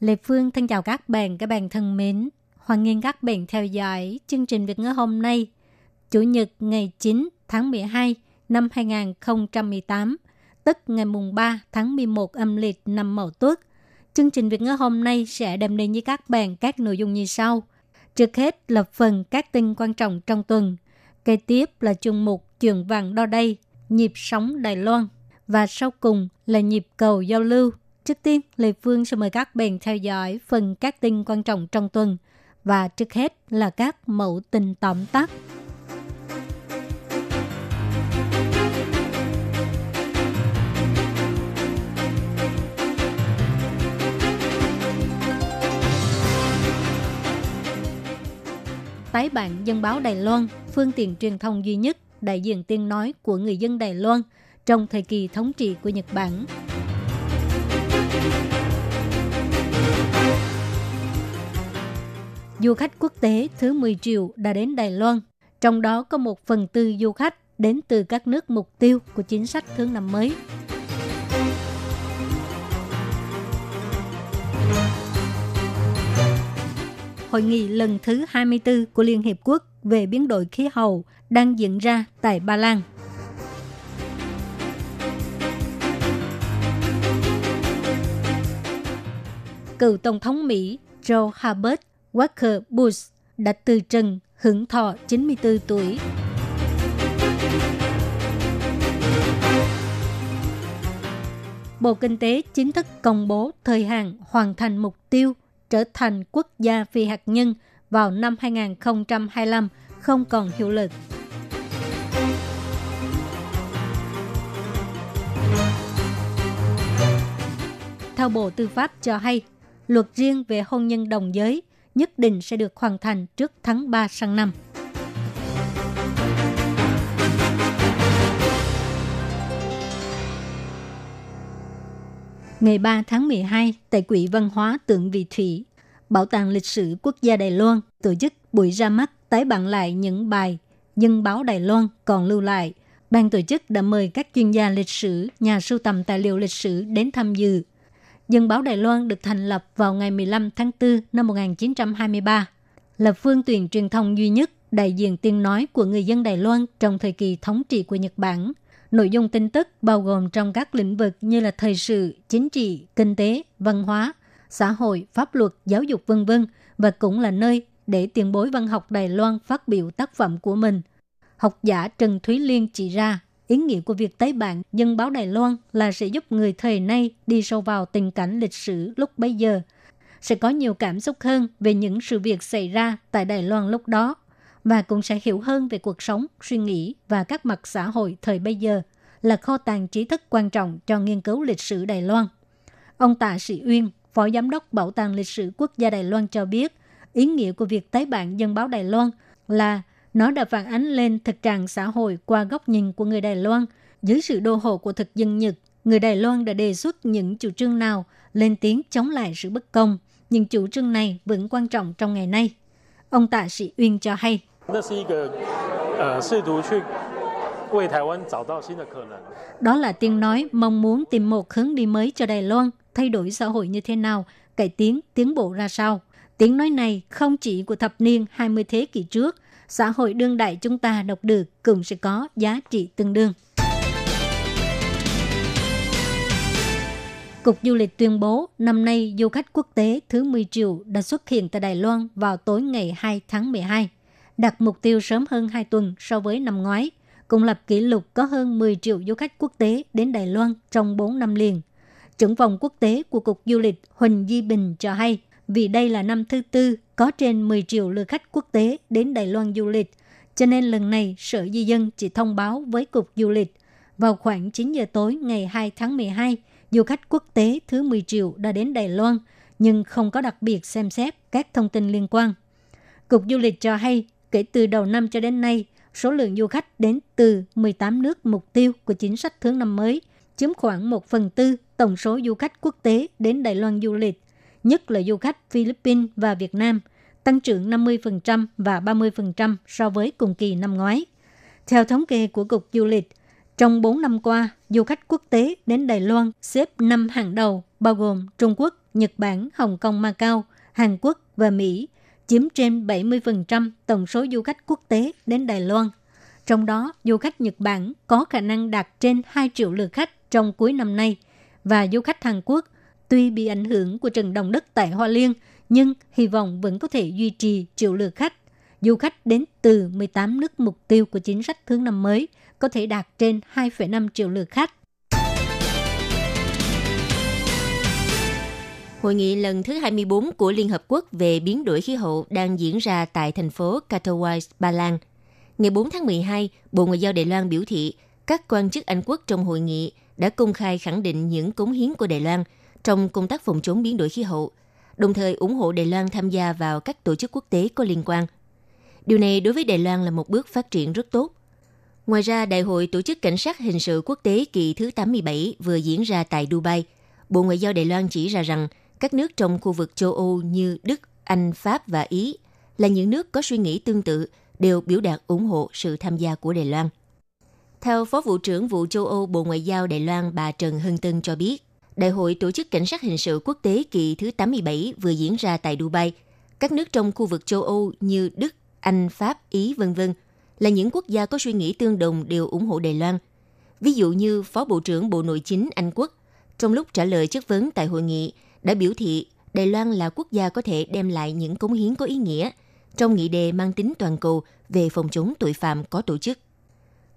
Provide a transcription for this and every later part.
Lê Phương thân chào các bạn, các bạn thân mến. Hoan nghênh các bạn theo dõi chương trình Việt ngữ hôm nay, Chủ nhật ngày 9 tháng 12 năm 2018, tức ngày mùng 3 tháng 11 âm lịch năm Mậu Tuất. Chương trình Việt ngữ hôm nay sẽ đem đến với các bạn các nội dung như sau. Trước hết là phần các tin quan trọng trong tuần. Kế tiếp là chương mục Chuyện vàng đo đây, nhịp sóng Đài Loan. Và sau cùng là nhịp cầu giao lưu. Trước tiên, Lê Phương sẽ mời các bạn theo dõi phần các tin quan trọng trong tuần. Và trước hết là các mẫu tin tóm tắt. tái bản dân báo Đài Loan, phương tiện truyền thông duy nhất đại diện tiếng nói của người dân Đài Loan trong thời kỳ thống trị của Nhật Bản. Du khách quốc tế thứ 10 triệu đã đến Đài Loan, trong đó có một phần tư du khách đến từ các nước mục tiêu của chính sách thương năm mới. Hội nghị lần thứ 24 của Liên Hiệp Quốc về biến đổi khí hậu đang diễn ra tại Ba Lan. Cựu Tổng thống Mỹ Joe Herbert Walker Bush đã từ trần hưởng thọ 94 tuổi. Bộ Kinh tế chính thức công bố thời hạn hoàn thành mục tiêu trở thành quốc gia phi hạt nhân vào năm 2025 không còn hiệu lực. Theo Bộ Tư pháp cho hay, luật riêng về hôn nhân đồng giới nhất định sẽ được hoàn thành trước tháng 3 sang năm. Ngày 3 tháng 12, tại Quỹ Văn hóa Tượng Vị Thủy, Bảo tàng Lịch sử Quốc gia Đài Loan tổ chức buổi ra mắt tái bản lại những bài dân báo Đài Loan còn lưu lại. Ban tổ chức đã mời các chuyên gia lịch sử, nhà sưu tầm tài liệu lịch sử đến tham dự. Dân báo Đài Loan được thành lập vào ngày 15 tháng 4 năm 1923, là phương tiện truyền thông duy nhất đại diện tiếng nói của người dân Đài Loan trong thời kỳ thống trị của Nhật Bản. Nội dung tin tức bao gồm trong các lĩnh vực như là thời sự, chính trị, kinh tế, văn hóa, xã hội, pháp luật, giáo dục vân vân và cũng là nơi để tiền bối văn học Đài Loan phát biểu tác phẩm của mình. Học giả Trần Thúy Liên chỉ ra, ý nghĩa của việc tái bản dân báo Đài Loan là sẽ giúp người thời nay đi sâu vào tình cảnh lịch sử lúc bấy giờ, sẽ có nhiều cảm xúc hơn về những sự việc xảy ra tại Đài Loan lúc đó và cũng sẽ hiểu hơn về cuộc sống, suy nghĩ và các mặt xã hội thời bây giờ là kho tàng trí thức quan trọng cho nghiên cứu lịch sử Đài Loan. Ông Tạ Sĩ Uyên, Phó Giám đốc Bảo tàng Lịch sử Quốc gia Đài Loan cho biết, ý nghĩa của việc tái bản dân báo Đài Loan là nó đã phản ánh lên thực trạng xã hội qua góc nhìn của người Đài Loan. Dưới sự đô hộ của thực dân Nhật, người Đài Loan đã đề xuất những chủ trương nào lên tiếng chống lại sự bất công. Nhưng chủ trương này vẫn quan trọng trong ngày nay. Ông Tạ Sĩ Uyên cho hay. Đó là tiếng nói mong muốn tìm một hướng đi mới cho Đài Loan, thay đổi xã hội như thế nào, cải tiến, tiến bộ ra sao. Tiếng nói này không chỉ của thập niên 20 thế kỷ trước, xã hội đương đại chúng ta đọc được cũng sẽ có giá trị tương đương. Cục Du lịch tuyên bố năm nay du khách quốc tế thứ 10 triệu đã xuất hiện tại Đài Loan vào tối ngày 2 tháng 12, đặt mục tiêu sớm hơn 2 tuần so với năm ngoái, cùng lập kỷ lục có hơn 10 triệu du khách quốc tế đến Đài Loan trong 4 năm liền. Trưởng phòng quốc tế của Cục Du lịch Huỳnh Di Bình cho hay, vì đây là năm thứ tư có trên 10 triệu lượt khách quốc tế đến Đài Loan du lịch, cho nên lần này Sở Di dân chỉ thông báo với Cục Du lịch. Vào khoảng 9 giờ tối ngày 2 tháng 12 du khách quốc tế thứ 10 triệu đã đến Đài Loan, nhưng không có đặc biệt xem xét các thông tin liên quan. Cục Du lịch cho hay, kể từ đầu năm cho đến nay, số lượng du khách đến từ 18 nước mục tiêu của chính sách thương năm mới chiếm khoảng 1 phần tư tổng số du khách quốc tế đến Đài Loan du lịch, nhất là du khách Philippines và Việt Nam, tăng trưởng 50% và 30% so với cùng kỳ năm ngoái. Theo thống kê của Cục Du lịch, trong 4 năm qua, du khách quốc tế đến Đài Loan xếp 5 hàng đầu, bao gồm Trung Quốc, Nhật Bản, Hồng Kông, Macau, Hàn Quốc và Mỹ, chiếm trên 70% tổng số du khách quốc tế đến Đài Loan. Trong đó, du khách Nhật Bản có khả năng đạt trên 2 triệu lượt khách trong cuối năm nay, và du khách Hàn Quốc tuy bị ảnh hưởng của trận động đất tại Hoa Liên, nhưng hy vọng vẫn có thể duy trì triệu lượt khách. Du khách đến từ 18 nước mục tiêu của chính sách thương năm mới có thể đạt trên 2,5 triệu lượt khách. Hội nghị lần thứ 24 của Liên Hợp Quốc về biến đổi khí hậu đang diễn ra tại thành phố Katowice, Ba Lan. Ngày 4 tháng 12, Bộ Ngoại giao Đài Loan biểu thị các quan chức Anh quốc trong hội nghị đã công khai khẳng định những cống hiến của Đài Loan trong công tác phòng chống biến đổi khí hậu, đồng thời ủng hộ Đài Loan tham gia vào các tổ chức quốc tế có liên quan. Điều này đối với Đài Loan là một bước phát triển rất tốt. Ngoài ra, Đại hội Tổ chức Cảnh sát Hình sự Quốc tế kỳ thứ 87 vừa diễn ra tại Dubai. Bộ Ngoại giao Đài Loan chỉ ra rằng các nước trong khu vực châu Âu như Đức, Anh, Pháp và Ý là những nước có suy nghĩ tương tự đều biểu đạt ủng hộ sự tham gia của Đài Loan. Theo Phó Vụ trưởng Vụ châu Âu Bộ Ngoại giao Đài Loan bà Trần Hân Tân cho biết, Đại hội Tổ chức Cảnh sát Hình sự Quốc tế kỳ thứ 87 vừa diễn ra tại Dubai. Các nước trong khu vực châu Âu như Đức, Anh, Pháp, Ý, vân vân là những quốc gia có suy nghĩ tương đồng đều ủng hộ Đài Loan. Ví dụ như Phó Bộ trưởng Bộ Nội chính Anh Quốc, trong lúc trả lời chất vấn tại hội nghị, đã biểu thị Đài Loan là quốc gia có thể đem lại những cống hiến có ý nghĩa trong nghị đề mang tính toàn cầu về phòng chống tội phạm có tổ chức.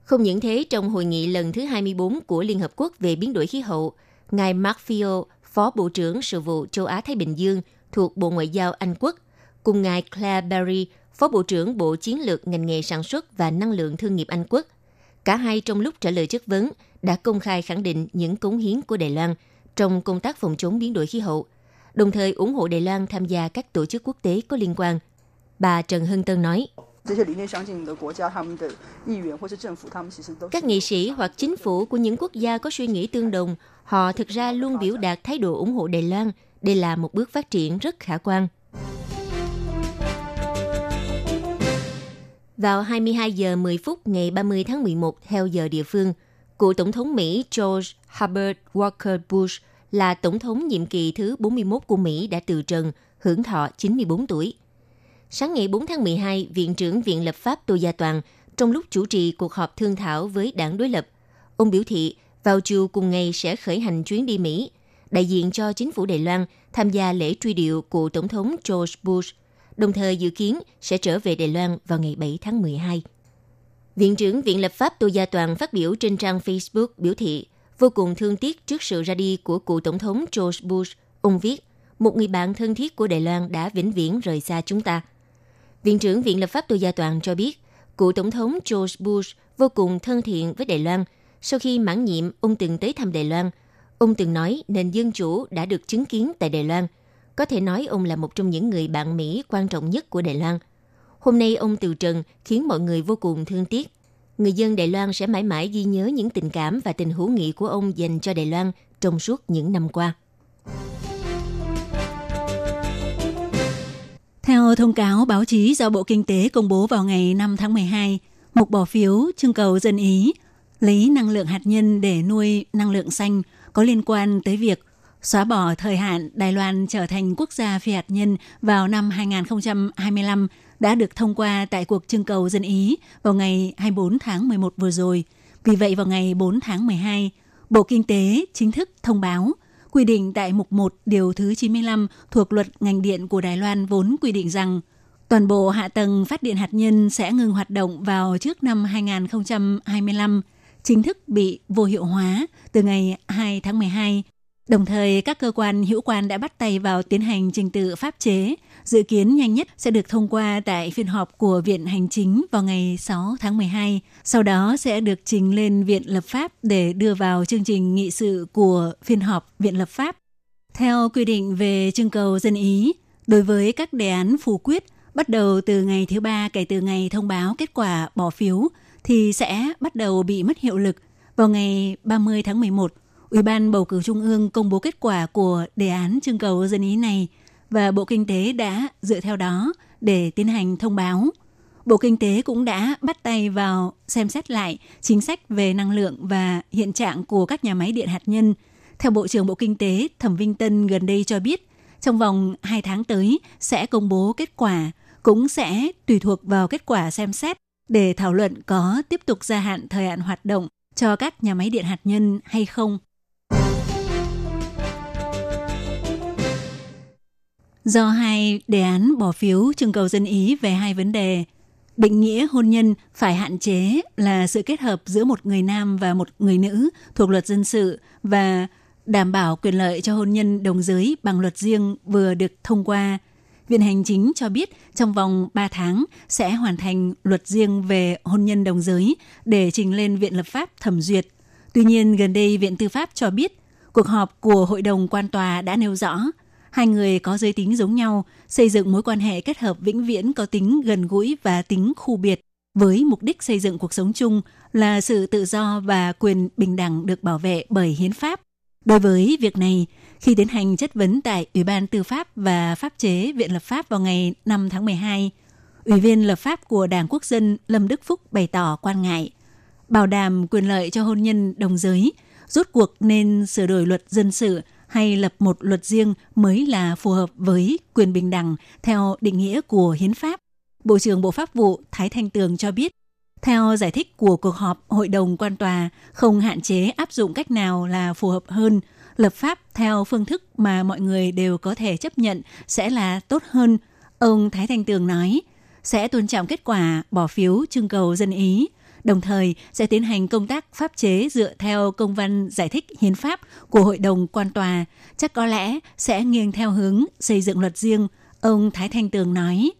Không những thế, trong hội nghị lần thứ 24 của Liên Hợp Quốc về biến đổi khí hậu, Ngài Mark Fio, Phó Bộ trưởng Sự vụ châu Á-Thái Bình Dương thuộc Bộ Ngoại giao Anh Quốc, cùng Ngài Claire Berry, Phó Bộ trưởng Bộ Chiến lược ngành nghề sản xuất và năng lượng thương nghiệp Anh Quốc. Cả hai trong lúc trả lời chất vấn đã công khai khẳng định những cống hiến của Đài Loan trong công tác phòng chống biến đổi khí hậu, đồng thời ủng hộ Đài Loan tham gia các tổ chức quốc tế có liên quan. Bà Trần Hân Tân nói, các nghị sĩ hoặc chính phủ của những quốc gia có suy nghĩ tương đồng, họ thực ra luôn biểu đạt thái độ ủng hộ Đài Loan. Đây là một bước phát triển rất khả quan. Vào 22 giờ 10 phút ngày 30 tháng 11 theo giờ địa phương, cựu Tổng thống Mỹ George Herbert Walker Bush là Tổng thống nhiệm kỳ thứ 41 của Mỹ đã từ trần, hưởng thọ 94 tuổi. Sáng ngày 4 tháng 12, Viện trưởng Viện Lập pháp Tô Gia Toàn trong lúc chủ trì cuộc họp thương thảo với đảng đối lập, ông biểu thị vào chiều cùng ngày sẽ khởi hành chuyến đi Mỹ, đại diện cho chính phủ Đài Loan tham gia lễ truy điệu của Tổng thống George Bush, đồng thời dự kiến sẽ trở về Đài Loan vào ngày 7 tháng 12. Viện trưởng Viện Lập pháp Tô Gia Toàn phát biểu trên trang Facebook biểu thị vô cùng thương tiếc trước sự ra đi của cựu Tổng thống George Bush. Ông viết, một người bạn thân thiết của Đài Loan đã vĩnh viễn rời xa chúng ta. Viện trưởng Viện Lập pháp tù Gia Toàn cho biết, cựu Tổng thống George Bush vô cùng thân thiện với Đài Loan. Sau khi mãn nhiệm, ông từng tới thăm Đài Loan. Ông từng nói nền dân chủ đã được chứng kiến tại Đài Loan. Có thể nói ông là một trong những người bạn Mỹ quan trọng nhất của Đài Loan. Hôm nay ông từ trần khiến mọi người vô cùng thương tiếc người dân Đài Loan sẽ mãi mãi ghi nhớ những tình cảm và tình hữu nghị của ông dành cho Đài Loan trong suốt những năm qua. Theo thông cáo báo chí do Bộ Kinh tế công bố vào ngày 5 tháng 12, một bỏ phiếu trưng cầu dân Ý lấy năng lượng hạt nhân để nuôi năng lượng xanh có liên quan tới việc xóa bỏ thời hạn Đài Loan trở thành quốc gia phi hạt nhân vào năm 2025 đã được thông qua tại cuộc trưng cầu dân Ý vào ngày 24 tháng 11 vừa rồi. Vì vậy vào ngày 4 tháng 12, Bộ Kinh tế chính thức thông báo quy định tại mục 1 điều thứ 95 thuộc luật ngành điện của Đài Loan vốn quy định rằng toàn bộ hạ tầng phát điện hạt nhân sẽ ngừng hoạt động vào trước năm 2025, chính thức bị vô hiệu hóa từ ngày 2 tháng 12 Đồng thời, các cơ quan hữu quan đã bắt tay vào tiến hành trình tự pháp chế, dự kiến nhanh nhất sẽ được thông qua tại phiên họp của Viện Hành Chính vào ngày 6 tháng 12. Sau đó sẽ được trình lên Viện Lập pháp để đưa vào chương trình nghị sự của phiên họp Viện Lập pháp. Theo quy định về trưng cầu dân ý, đối với các đề án phủ quyết bắt đầu từ ngày thứ ba kể từ ngày thông báo kết quả bỏ phiếu thì sẽ bắt đầu bị mất hiệu lực vào ngày 30 tháng 11 Ủy ban bầu cử Trung ương công bố kết quả của đề án trưng cầu dân ý này và Bộ Kinh tế đã dựa theo đó để tiến hành thông báo. Bộ Kinh tế cũng đã bắt tay vào xem xét lại chính sách về năng lượng và hiện trạng của các nhà máy điện hạt nhân. Theo Bộ trưởng Bộ Kinh tế Thẩm Vinh Tân gần đây cho biết, trong vòng 2 tháng tới sẽ công bố kết quả, cũng sẽ tùy thuộc vào kết quả xem xét để thảo luận có tiếp tục gia hạn thời hạn hoạt động cho các nhà máy điện hạt nhân hay không. Do hai đề án bỏ phiếu trưng cầu dân ý về hai vấn đề, định nghĩa hôn nhân phải hạn chế là sự kết hợp giữa một người nam và một người nữ thuộc luật dân sự và đảm bảo quyền lợi cho hôn nhân đồng giới bằng luật riêng vừa được thông qua. Viện Hành Chính cho biết trong vòng 3 tháng sẽ hoàn thành luật riêng về hôn nhân đồng giới để trình lên Viện Lập pháp thẩm duyệt. Tuy nhiên, gần đây Viện Tư pháp cho biết cuộc họp của Hội đồng quan tòa đã nêu rõ hai người có giới tính giống nhau, xây dựng mối quan hệ kết hợp vĩnh viễn có tính gần gũi và tính khu biệt, với mục đích xây dựng cuộc sống chung là sự tự do và quyền bình đẳng được bảo vệ bởi hiến pháp. Đối với việc này, khi tiến hành chất vấn tại Ủy ban Tư pháp và Pháp chế Viện Lập pháp vào ngày 5 tháng 12, Ủy viên lập pháp của Đảng Quốc dân Lâm Đức Phúc bày tỏ quan ngại, bảo đảm quyền lợi cho hôn nhân đồng giới, rốt cuộc nên sửa đổi luật dân sự hay lập một luật riêng mới là phù hợp với quyền bình đẳng theo định nghĩa của hiến pháp. Bộ trưởng Bộ Pháp vụ Thái Thanh Tường cho biết, theo giải thích của cuộc họp Hội đồng quan tòa, không hạn chế áp dụng cách nào là phù hợp hơn, lập pháp theo phương thức mà mọi người đều có thể chấp nhận sẽ là tốt hơn. Ông Thái Thanh Tường nói, sẽ tôn trọng kết quả bỏ phiếu trưng cầu dân ý, đồng thời sẽ tiến hành công tác pháp chế dựa theo công văn giải thích hiến pháp của Hội đồng quan tòa, chắc có lẽ sẽ nghiêng theo hướng xây dựng luật riêng, ông Thái Thanh Tường nói.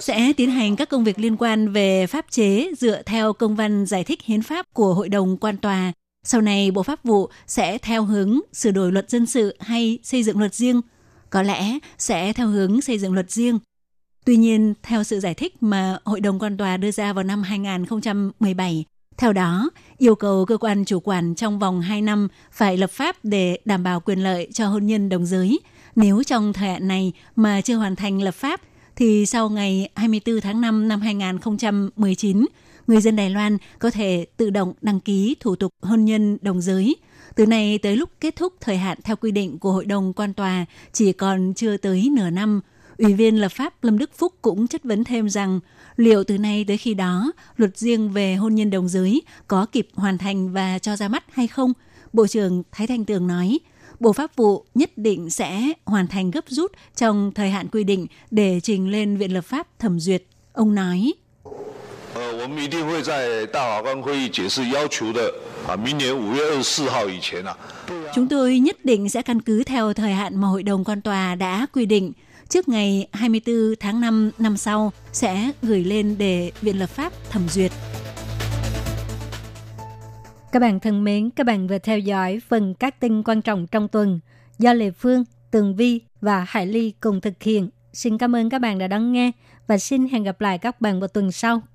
Sẽ tiến hành các công việc liên quan về pháp chế dựa theo công văn giải thích hiến pháp của Hội đồng quan tòa. Sau này, Bộ Pháp vụ sẽ theo hướng sửa đổi luật dân sự hay xây dựng luật riêng – có lẽ sẽ theo hướng xây dựng luật riêng. Tuy nhiên, theo sự giải thích mà Hội đồng quan tòa đưa ra vào năm 2017, theo đó, yêu cầu cơ quan chủ quản trong vòng 2 năm phải lập pháp để đảm bảo quyền lợi cho hôn nhân đồng giới. Nếu trong thời hạn này mà chưa hoàn thành lập pháp, thì sau ngày 24 tháng 5 năm 2019, người dân Đài Loan có thể tự động đăng ký thủ tục hôn nhân đồng giới – từ nay tới lúc kết thúc thời hạn theo quy định của Hội đồng quan tòa chỉ còn chưa tới nửa năm, Ủy viên lập pháp Lâm Đức Phúc cũng chất vấn thêm rằng liệu từ nay tới khi đó luật riêng về hôn nhân đồng giới có kịp hoàn thành và cho ra mắt hay không? Bộ trưởng Thái Thanh Tường nói, Bộ Pháp vụ nhất định sẽ hoàn thành gấp rút trong thời hạn quy định để trình lên Viện Lập pháp thẩm duyệt. Ông nói, 我们一定会在大法官会议解释要求的啊，明年五月二十四号以前啊。Chúng tôi nhất định sẽ căn cứ theo thời hạn mà Hội đồng quan tòa đã quy định trước ngày 24 tháng 5 năm sau sẽ gửi lên để Viện Lập pháp thẩm duyệt. Các bạn thân mến, các bạn vừa theo dõi phần các tin quan trọng trong tuần do Lê Phương, Tường Vi và Hải Ly cùng thực hiện. Xin cảm ơn các bạn đã đón nghe và xin hẹn gặp lại các bạn vào tuần sau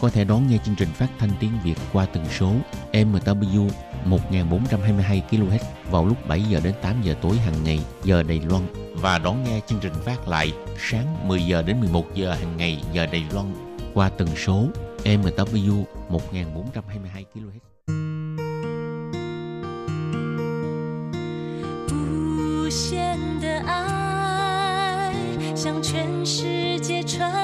có thể đón nghe chương trình phát thanh tiếng Việt qua tần số MW 1422 kHz vào lúc 7 giờ đến 8 giờ tối hàng ngày, giờ Đài Loan và đón nghe chương trình phát lại sáng 10 giờ đến 11 giờ hàng ngày, giờ Đài Loan qua tần số MW 1422 kHz. Hãy subscribe cho kênh Ghiền Mì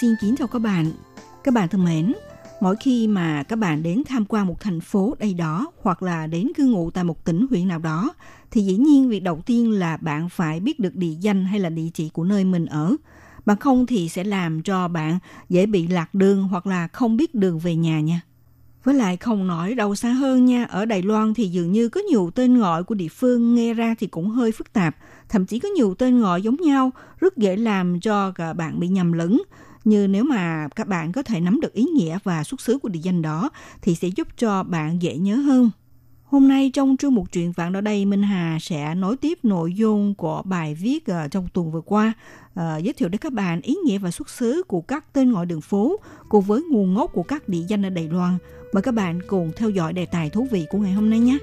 Xin kính chào các bạn. Các bạn thân mến, mỗi khi mà các bạn đến tham quan một thành phố đây đó hoặc là đến cư ngụ tại một tỉnh huyện nào đó thì dĩ nhiên việc đầu tiên là bạn phải biết được địa danh hay là địa chỉ của nơi mình ở. Bằng không thì sẽ làm cho bạn dễ bị lạc đường hoặc là không biết đường về nhà nha. Với lại không nói đâu xa hơn nha, ở Đài Loan thì dường như có nhiều tên gọi của địa phương nghe ra thì cũng hơi phức tạp. Thậm chí có nhiều tên gọi giống nhau, rất dễ làm cho cả bạn bị nhầm lẫn. Như nếu mà các bạn có thể nắm được ý nghĩa và xuất xứ của địa danh đó thì sẽ giúp cho bạn dễ nhớ hơn. Hôm nay trong chương mục truyện vạn đó đây, Minh Hà sẽ nối tiếp nội dung của bài viết ờ, trong tuần vừa qua, ờ, giới thiệu đến các bạn ý nghĩa và xuất xứ của các tên gọi đường phố cùng với nguồn gốc của các địa danh ở Đài Loan. Mời các bạn cùng theo dõi đề tài thú vị của ngày hôm nay nhé.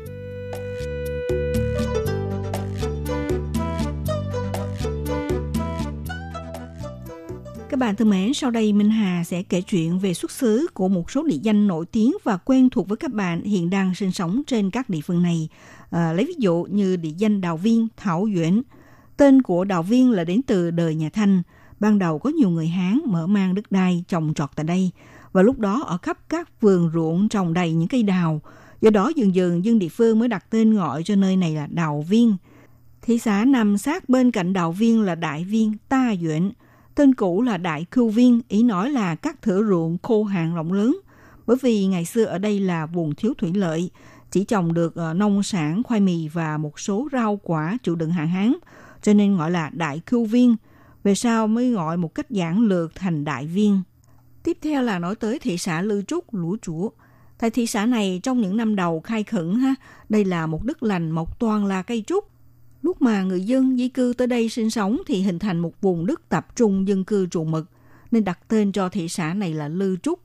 Các bạn thân mến, sau đây Minh Hà sẽ kể chuyện về xuất xứ của một số địa danh nổi tiếng và quen thuộc với các bạn hiện đang sinh sống trên các địa phương này. À, lấy ví dụ như địa danh Đào Viên, Thảo Duyện. Tên của Đào Viên là đến từ đời nhà Thanh. Ban đầu có nhiều người Hán mở mang đất đai trồng trọt tại đây. Và lúc đó ở khắp các vườn ruộng trồng đầy những cây đào. Do đó dần dần dân địa phương mới đặt tên gọi cho nơi này là Đào Viên. Thị xã nằm sát bên cạnh Đào Viên là Đại Viên, Ta Duyện. Tên cũ là Đại Cưu Viên, ý nói là các thửa ruộng khô hạn rộng lớn. Bởi vì ngày xưa ở đây là vùng thiếu thủy lợi, chỉ trồng được ờ, nông sản, khoai mì và một số rau quả chịu đựng hạn hán, cho nên gọi là Đại Cưu Viên. Về sau mới gọi một cách giản lược thành Đại Viên. Tiếp theo là nói tới thị xã Lư Trúc, Lũ Chúa. Tại thị xã này trong những năm đầu khai khẩn ha, đây là một đất lành mọc toàn là cây trúc. Lúc mà người dân di cư tới đây sinh sống thì hình thành một vùng đất tập trung dân cư trụ mực, nên đặt tên cho thị xã này là Lư Trúc.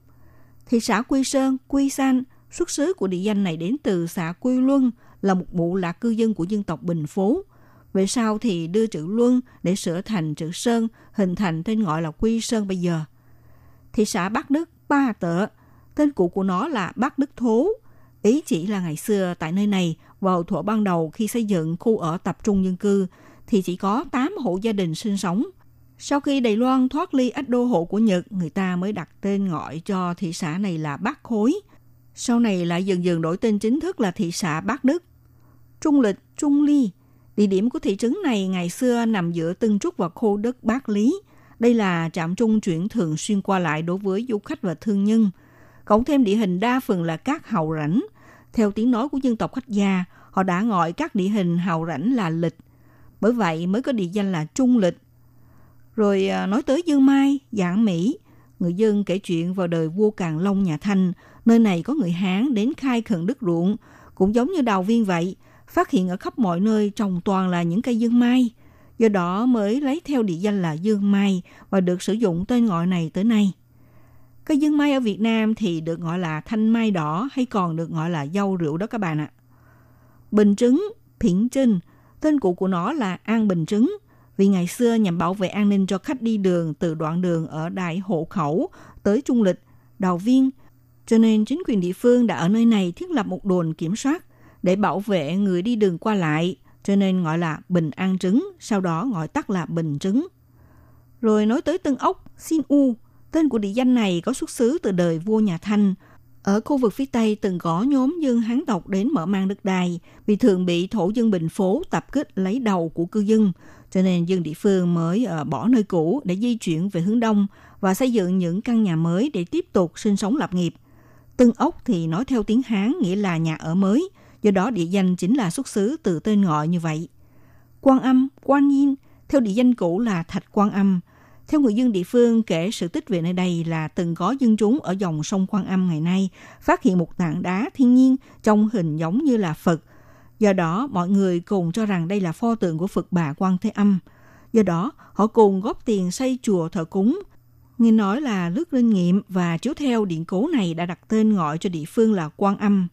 Thị xã Quy Sơn, Quy San, xuất xứ của địa danh này đến từ xã Quy Luân, là một bộ lạc cư dân của dân tộc Bình Phố. Về sau thì đưa chữ Luân để sửa thành chữ Sơn, hình thành tên gọi là Quy Sơn bây giờ. Thị xã Bắc Đức, Ba Tợ, tên cũ của nó là Bắc Đức Thố. Ý chỉ là ngày xưa tại nơi này, vào thuở ban đầu khi xây dựng khu ở tập trung dân cư, thì chỉ có 8 hộ gia đình sinh sống. Sau khi Đài Loan thoát ly ách đô hộ của Nhật, người ta mới đặt tên gọi cho thị xã này là Bắc Khối. Sau này lại dần dần đổi tên chính thức là thị xã Bắc Đức. Trung Lịch, Trung Ly. Địa điểm của thị trấn này ngày xưa nằm giữa Tân Trúc và khu đất Bác Lý. Đây là trạm trung chuyển thường xuyên qua lại đối với du khách và thương nhân. Cộng thêm địa hình đa phần là các hậu rảnh. Theo tiếng nói của dân tộc khách gia, họ đã gọi các địa hình hào rảnh là lịch. Bởi vậy mới có địa danh là Trung Lịch. Rồi à, nói tới Dương Mai, Giảng Mỹ, người dân kể chuyện vào đời vua Càn Long nhà Thanh, nơi này có người Hán đến khai khẩn đất ruộng, cũng giống như đào viên vậy, phát hiện ở khắp mọi nơi trồng toàn là những cây dương mai. Do đó mới lấy theo địa danh là dương mai và được sử dụng tên gọi này tới nay. Cây dương mai ở Việt Nam thì được gọi là thanh mai đỏ hay còn được gọi là dâu rượu đó các bạn ạ. Bình trứng, phiển trinh, tên cũ của nó là An Bình Trứng, vì ngày xưa nhằm bảo vệ an ninh cho khách đi đường từ đoạn đường ở đại hộ khẩu tới Trung Lịch, Đào Viên. Cho nên chính quyền địa phương đã ở nơi này thiết lập một đồn kiểm soát để bảo vệ người đi đường qua lại, cho nên gọi là Bình An Trứng, sau đó gọi tắt là Bình Trứng. Rồi nói tới Tân Ốc, Xin U, tên của địa danh này có xuất xứ từ đời vua nhà Thanh. Ở khu vực phía Tây từng có nhóm dân Hán tộc đến mở mang đất đai vì thường bị thổ dân bình phố tập kích lấy đầu của cư dân, cho nên dân địa phương mới ờ, bỏ nơi cũ để di chuyển về hướng đông và xây dựng những căn nhà mới để tiếp tục sinh sống lập nghiệp. Tân ốc thì nói theo tiếng Hán nghĩa là nhà ở mới, do đó địa danh chính là xuất xứ từ tên gọi như vậy. Quan âm, quan nhiên, theo địa danh cũ là Thạch Quan Âm. Theo người dân địa phương kể sự tích về nơi đây là từng có dân chúng ở dòng sông Quan Âm ngày nay phát hiện một tảng đá thiên nhiên trong hình giống như là Phật. Do đó, mọi người cùng cho rằng đây là pho tượng của Phật bà Quan Thế Âm. Do đó, họ cùng góp tiền xây chùa thờ cúng. Nghe nói là lướt linh nghiệm và chiếu theo điện cố này đã đặt tên gọi cho địa phương là Quan Âm.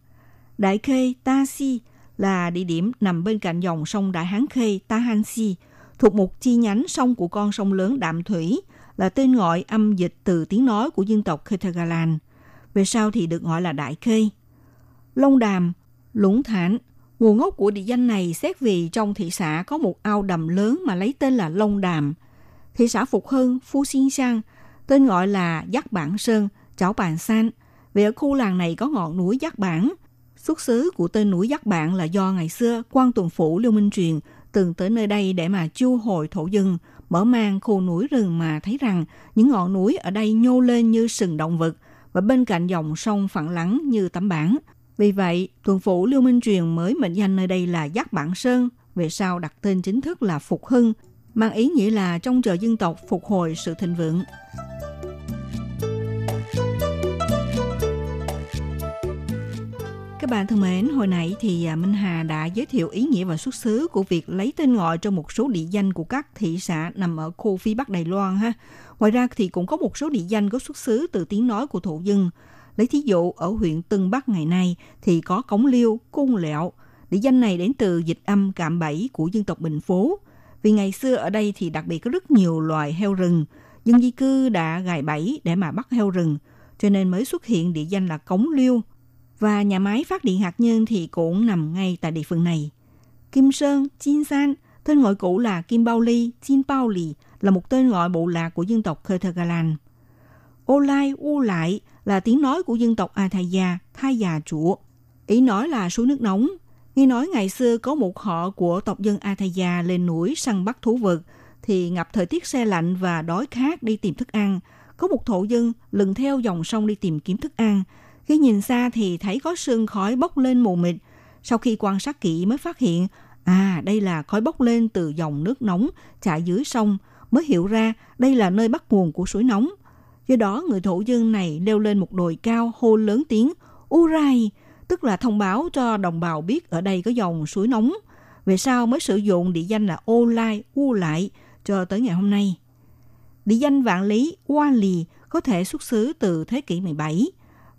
Đại Khê Ta Si là địa điểm nằm bên cạnh dòng sông Đại Hán Khê Ta Han Si, thuộc một chi nhánh sông của con sông lớn Đạm Thủy, là tên gọi âm dịch từ tiếng nói của dân tộc Khetagalan. Về sau thì được gọi là Đại Khê. Long Đàm, Lũng Thản, nguồn gốc của địa danh này xét vì trong thị xã có một ao đầm lớn mà lấy tên là Long Đàm. Thị xã Phục Hưng, Phu Xin Sang, tên gọi là Giác Bản Sơn, Chảo Bàn San. Vì ở khu làng này có ngọn núi Giác Bản, Xuất xứ của tên núi Giác bản là do ngày xưa quan tuần phủ Lưu Minh Truyền từng tới nơi đây để mà chu hồi thổ dân, mở mang khu núi rừng mà thấy rằng những ngọn núi ở đây nhô lên như sừng động vật và bên cạnh dòng sông phẳng lắng như tấm bảng. Vì vậy, tuần phủ Lưu Minh Truyền mới mệnh danh nơi đây là Giác Bản Sơn, về sau đặt tên chính thức là Phục Hưng, mang ý nghĩa là trong trời dân tộc phục hồi sự thịnh vượng. Các bạn thân mến, hồi nãy thì à, Minh Hà đã giới thiệu ý nghĩa và xuất xứ của việc lấy tên gọi cho một số địa danh của các thị xã nằm ở khu phía Bắc Đài Loan ha. Ngoài ra thì cũng có một số địa danh có xuất xứ từ tiếng nói của thổ dân. Lấy thí dụ ở huyện Tân Bắc ngày nay thì có Cống Liêu, Cung Lẹo. Địa danh này đến từ dịch âm cạm bẫy của dân tộc Bình Phố. Vì ngày xưa ở đây thì đặc biệt có rất nhiều loài heo rừng. Dân di cư đã gài bẫy để mà bắt heo rừng cho nên mới xuất hiện địa danh là Cống Liêu và nhà máy phát điện hạt nhân thì cũng nằm ngay tại địa phương này. Kim Sơn, Chin San, tên gọi cũ là Kim Bao Ly, Chin Bao Lì là một tên gọi bộ lạc của dân tộc Khơ Galan. Ô Lai, U Lại là tiếng nói của dân tộc Athaya, Thai Già Chúa. Ý nói là suối nước nóng. Nghe nói ngày xưa có một họ của tộc dân Athaya lên núi săn bắt thú vật, thì ngập thời tiết xe lạnh và đói khát đi tìm thức ăn. Có một thổ dân lừng theo dòng sông đi tìm kiếm thức ăn, khi nhìn xa thì thấy có sương khói bốc lên mù mịt. Sau khi quan sát kỹ mới phát hiện, à đây là khói bốc lên từ dòng nước nóng chảy dưới sông, mới hiểu ra đây là nơi bắt nguồn của suối nóng. Do đó người thổ dân này leo lên một đồi cao hô lớn tiếng Urai, tức là thông báo cho đồng bào biết ở đây có dòng suối nóng. Về sau mới sử dụng địa danh là Ô Lai, U Lại cho tới ngày hôm nay. Địa danh vạn lý, Hoa Lì có thể xuất xứ từ thế kỷ 17.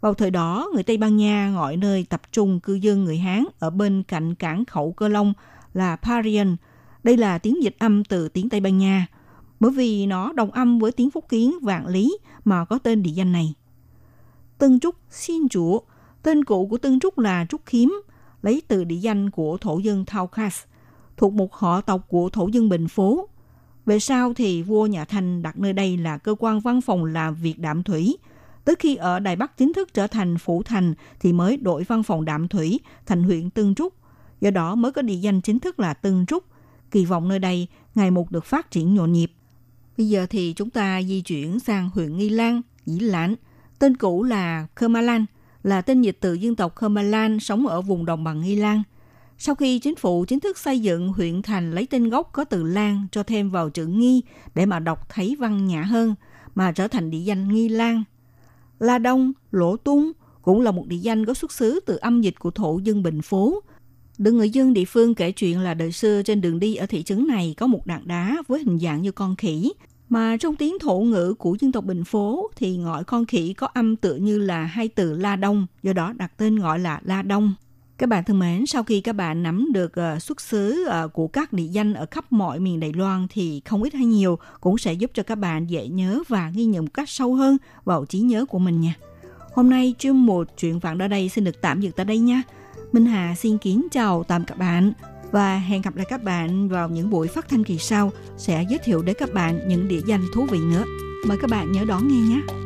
Vào thời đó, người Tây Ban Nha gọi nơi tập trung cư dân người Hán ở bên cạnh cảng khẩu Cơ Long là Parian. Đây là tiếng dịch âm từ tiếng Tây Ban Nha, bởi vì nó đồng âm với tiếng Phúc Kiến Vạn Lý mà có tên địa danh này. Tân Trúc xin chủ, tên cũ của Tân Trúc là Trúc Khiếm, lấy từ địa danh của thổ dân Thao Khas, thuộc một họ tộc của thổ dân Bình Phố. Về sau thì vua nhà Thanh đặt nơi đây là cơ quan văn phòng làm việc đạm thủy – Tới khi ở Đài Bắc chính thức trở thành phủ thành thì mới đổi văn phòng đạm thủy thành huyện Tân Trúc. Do đó mới có địa danh chính thức là Tân Trúc. Kỳ vọng nơi đây ngày một được phát triển nhộn nhịp. Bây giờ thì chúng ta di chuyển sang huyện Nghi Lan, Dĩ Lãnh. Tên cũ là Khmer là tên dịch từ dân tộc Khmer sống ở vùng đồng bằng Nghi Lan. Sau khi chính phủ chính thức xây dựng huyện thành lấy tên gốc có từ Lan cho thêm vào chữ Nghi để mà đọc thấy văn nhã hơn, mà trở thành địa danh Nghi Lan La Đông, Lỗ Tung cũng là một địa danh có xuất xứ từ âm dịch của thổ dân Bình Phố. Được người dân địa phương kể chuyện là đời xưa trên đường đi ở thị trấn này có một đạn đá với hình dạng như con khỉ. Mà trong tiếng thổ ngữ của dân tộc Bình Phố thì gọi con khỉ có âm tựa như là hai từ La Đông, do đó đặt tên gọi là La Đông. Các bạn thân mến, sau khi các bạn nắm được ờ, xuất xứ ờ, của các địa danh ở khắp mọi miền Đài Loan thì không ít hay nhiều cũng sẽ giúp cho các bạn dễ nhớ và ghi nhận một cách sâu hơn vào trí nhớ của mình nha. Hôm nay chương một chuyện vạn ở đây xin được tạm dừng tại đây nha. Minh Hà xin kính chào tạm các bạn và hẹn gặp lại các bạn vào những buổi phát thanh kỳ sau sẽ giới thiệu đến các bạn những địa danh thú vị nữa. Mời các bạn nhớ đón nghe nhé.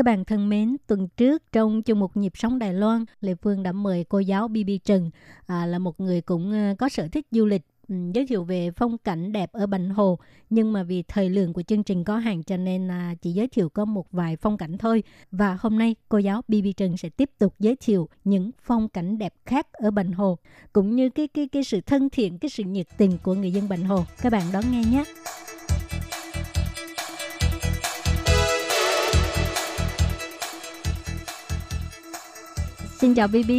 Các bạn thân mến, tuần trước trong chung một nhịp sống Đài Loan, Lê Phương đã mời cô giáo BB Trần à, là một người cũng à, có sở thích du lịch ừ, giới thiệu về phong cảnh đẹp ở Bành Hồ. Nhưng mà vì thời lượng của chương trình có hạn cho nên là chỉ giới thiệu có một vài phong cảnh thôi. Và hôm nay cô giáo BB Trần sẽ tiếp tục giới thiệu những phong cảnh đẹp khác ở Bành Hồ cũng như cái cái cái sự thân thiện cái sự nhiệt tình của người dân Bành Hồ. Các bạn đón nghe nhé. Xin chào BB.